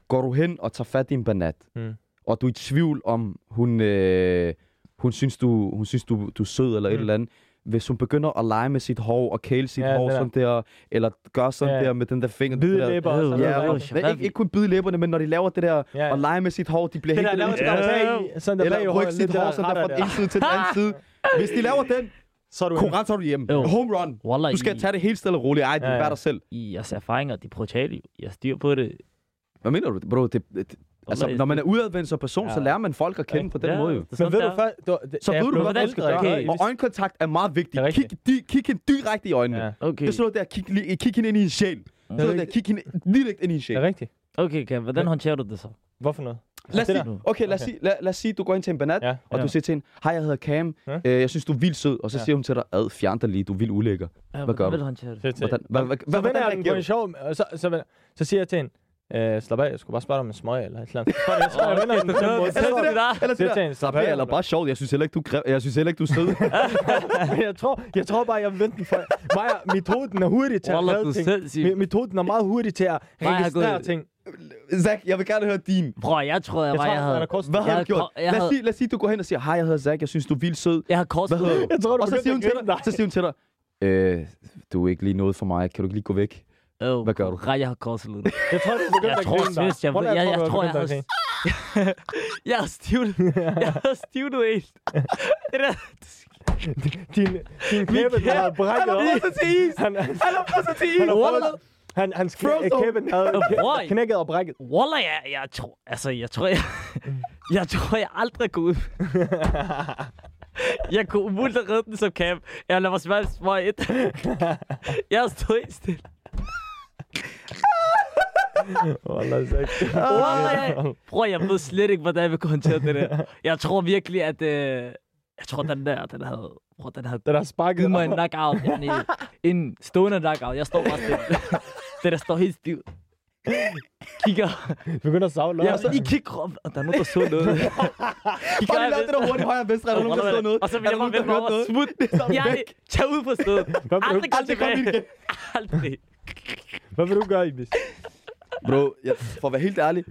går du hen og tager fat i en banat, Mm. og du er i tvivl om, hun, øh, hun synes, du, hun synes du, du er sød eller mm. et eller andet. Hvis hun begynder at lege med sit hår og kæle sit Ja, hår det der. sådan der, eller gør sådan Ja. der med den der finger. Det der, læber Øh, noget. Ja, det er og, ikke, ikke kun bide læberne, men når de laver det der Ja. og lege med sit hår, de bliver Det der helt... laver Ja. sådan der bag, sådan der Eller rykke lidt sit hår der sådan der fra den ene side til den anden side. Hvis de laver den, Så er du konkurrence er du hjem. Jo. Home run. Wallah, Du skal I, tage det helt stille og roligt. Ej, du Ja, ja, dig selv. I jeres erfaringer, de brutale. Jeg styr på det. Hvad mener du? Bro, det, det, altså, når man er udadvendt som person, Ja. så lærer man folk at kende Ja. på den Ja, måde. jo. det sådan Men ved der. du hvad? Du, det, Så ved du, hvordan du skal gøre. okay. Og øjenkontakt er meget vigtigt. Det er Kig, di, kig hende direkte i øjnene. Ja. Okay, Det er sådan noget der, kig, li- kig hende ind i en sjæl. Sådan noget der, kig hende direkte ind i en Det sjæl. er rigtigt. okay, Cam, hvordan håndterer du det så? Hvorfor noget? Lad os Det sige, okay, lad os, sige, lad, lad os sige, du går ind til en banat, Ja. og Ja. du siger til hende, hej, jeg hedder Cam, Ja. øh, jeg synes, du er vildt sød. Og så Ja. siger hun til dig, ad, fjern dig lige, du er vildt ulækker. Ja, Hvad gør hvordan du? vil du håndtere det? Fedt, Hvordan, hvad, hvad, Så vender jeg den på en sjov, og så, så, så, så siger jeg til hende, Øh, slap af, jeg skulle bare spørge dig om en smøg eller et eller andet. Jeg den på den måde. Så Eller det der, Det er det Slap af, eller bare sjovt. Jeg synes heller ikke, du, gre- jeg synes heller ikke, du er sød. Jeg tror, jeg tror bare, jeg vil vente den for... Maja, metoden er hurtig til at du ting. Metoden er meget hurtig til at registrere ting. Zach, jeg vil gerne høre din. Bror, jeg tror, jeg, Jeg var, jeg havde... Hvad har du gjort? Lad os sige, lad os sige, du går hen og siger, hej, jeg hedder Zach, jeg synes, du er vildt sød. Jeg har du? Jeg tror, du Og så siger hun til dig, så siger hun til dig, øh, du er ikke lige noget for mig, kan du ikke lige gå væk? Oh, Hvad gør du? Rej, jeg har kortsluttet. Jeg tror, du begyndte Jeg at tror grine jeg- Wallah, jeg- jeg du tror, jeg har-. Jeg har stivnet. Jeg har stivnet helt. Det der... Din, din kæbe, den havde brækket op. til is! Han, han, Han er presset til is! han, har han, Frozen. kæbe havde knækket og brækket. Wallah, jeg, jeg tror... Altså, jeg tror, jeg... Jeg tror, jeg aldrig går ud. Jeg kunne umuligt have reddet den som camp. Jeg lader mig smage smøg et. Jeg har stået helt stille. Wallah, sagt. Wallah, Bror, jeg ved slet ikke, hvordan vi kunne håndtere det der. Jeg tror virkelig, at... Øh, jeg tror, den der, den havde... Bror, den havde Den har sparket mig en knockout. En, en stående knockout. Jeg står bare stille. det der står helt stivt. Kigger. Begynder at savle. Jeg lige kigger op, og der er nogen, der så noget. Hold lige det der hurtigt højre og venstre, er der nogen, der står noget? Og så vil jeg bare vende mig over noget? smut. Det er så Jeg væk. vil tage ud på stedet. Vil du- Aldrig kom tilbage. Aldrig. Hvad vil du gøre, Ibis? Bro, jeg, for at være helt ærlig,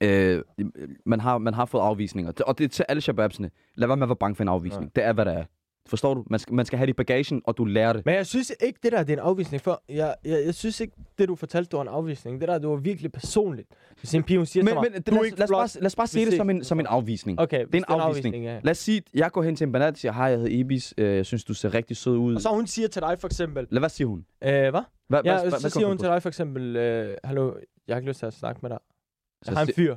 øh, man, har, man har fået afvisninger. Og det er til alle shababsene. Lad være med at være bange for en afvisning. Det er, hvad det er. Forstår du? Man skal, man skal have det i bagagen, og du lærer det. Men jeg synes ikke, det der det er en afvisning. For jeg, jeg, jeg synes ikke, det du fortalte, det var en afvisning. Det der, det var virkelig personligt. Hvis en pige, siger Men, til mig, men du lad, os, ikke lad, flot. bare, lad os bare se det som en, som en afvisning. Okay, Det er en afvisning. ja. Lad os sige, jeg går hen til en banat og siger, hej, jeg hedder Ibis. Øh, jeg synes, du ser rigtig sød ud. Og så hun siger til dig for eksempel, Lad, hvad siger hun? øh, hvad? Hvad, Ja, hvad, så hvad siger hun til dig for eksempel, øh, hallo, jeg har ikke lyst til at snakke med dig. Så Jeg har en fyr,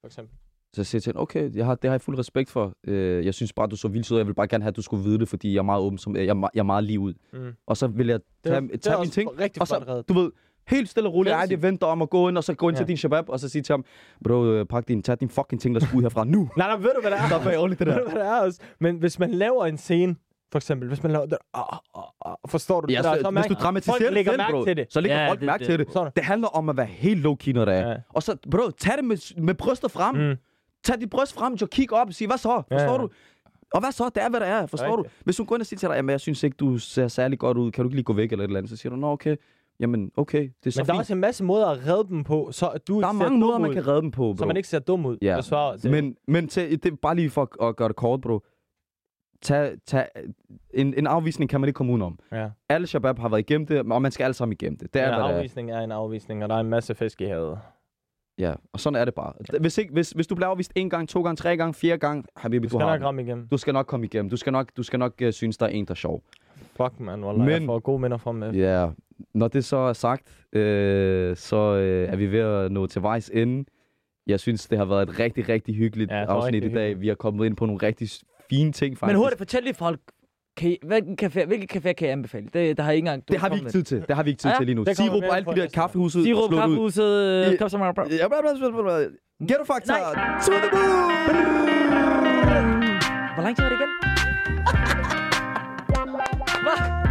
for eksempel. Så siger jeg til hende, okay, jeg har, det har jeg fuld respekt for. Øh, jeg synes bare, du er så vildt sød. Jeg vil bare gerne have, at du skulle vide det, fordi jeg er meget åben, som, jeg, er jeg er meget lige ud. Mm. Og så vil jeg Det, tage, det er tage mine også ting, rigtig og så, reddet. du ved, helt stille og roligt, ej, Sindssygt. det venter om at gå ind, og så gå ind Ja. til din shabab, og så sige til ham, bro, øh, pak din, tag din fucking ting, der skal ud herfra nu. Nej, nej, ved du, hvad det er? Stop af, ordentligt det Ved der. du, hvad det er også? Men hvis man laver en scene, for eksempel, hvis man laver det, ah, ah, ah, forstår du Ja, det der? så, hvis du dramatiserer folk det lægger selv, mærke bro, til det. så lægger Ja, folk det- mærke det- til det. Sådan. Det handler om at være helt low-key, når det er. Ja. Og så, bro, tag det med, med brystet frem. Mm. Tag dit bryst frem, og kig op og sig, hvad så? Forstår ja. du? Og hvad så? Det er, hvad det er. Forstår du? Rigtigt. Hvis hun går ind og siger til dig, jamen, jeg synes ikke, du ser særlig godt ud. Kan du ikke lige gå væk eller et eller andet? Så siger du, nå, okay. Jamen, okay. Det er så Men der er fint. også en masse måder at redde dem på, så at du Der er mange måder, man kan redde dem på, bro. Så man ikke ser dum ud. Ja. Svarer til. Men, men til, det er bare lige for at, gøre det kort, bro. Tag, tag, en, en afvisning kan man ikke komme udenom. ja. Alle shabab har været igennem det, og man skal alle sammen igennem det. Det er, en hvad det er. afvisning er en afvisning, og der er en masse fisk i havet. Ja, og sådan er det bare. Hvis, ikke, hvis, hvis du bliver afvist en gang, to gange, tre gange, fire gange, Habibi, Du du, skal har nok ramme igennem. Du skal nok komme igennem. Du skal nok, du skal nok uh, synes, der er en, der er sjov. Fuck, man. Wallah, jeg Men- får gode minder fra med. Ja, når det så er sagt, øh, så øh, er vi ved at nå til vejs ende. Jeg synes, det har været et rigtig, rigtig hyggeligt Ja, afsnit rigtig i dag. hyggeligt. Vi har kommet ind på nogle rigtig fine ting, faktisk. Men hurtigt, fortæl lige folk, kan I, hvilken café, hvilke café kan I anbefale? Det, der har ikke engang... Det har vi ikke tid til. Det har vi ikke tid Ja, til lige nu. det Sirup og alt på de der kaffehuset. Sirup, kaffehuset, bla, bla. Ghetto Factor. To the moon! Hvor lang tid er det igen? Hvad?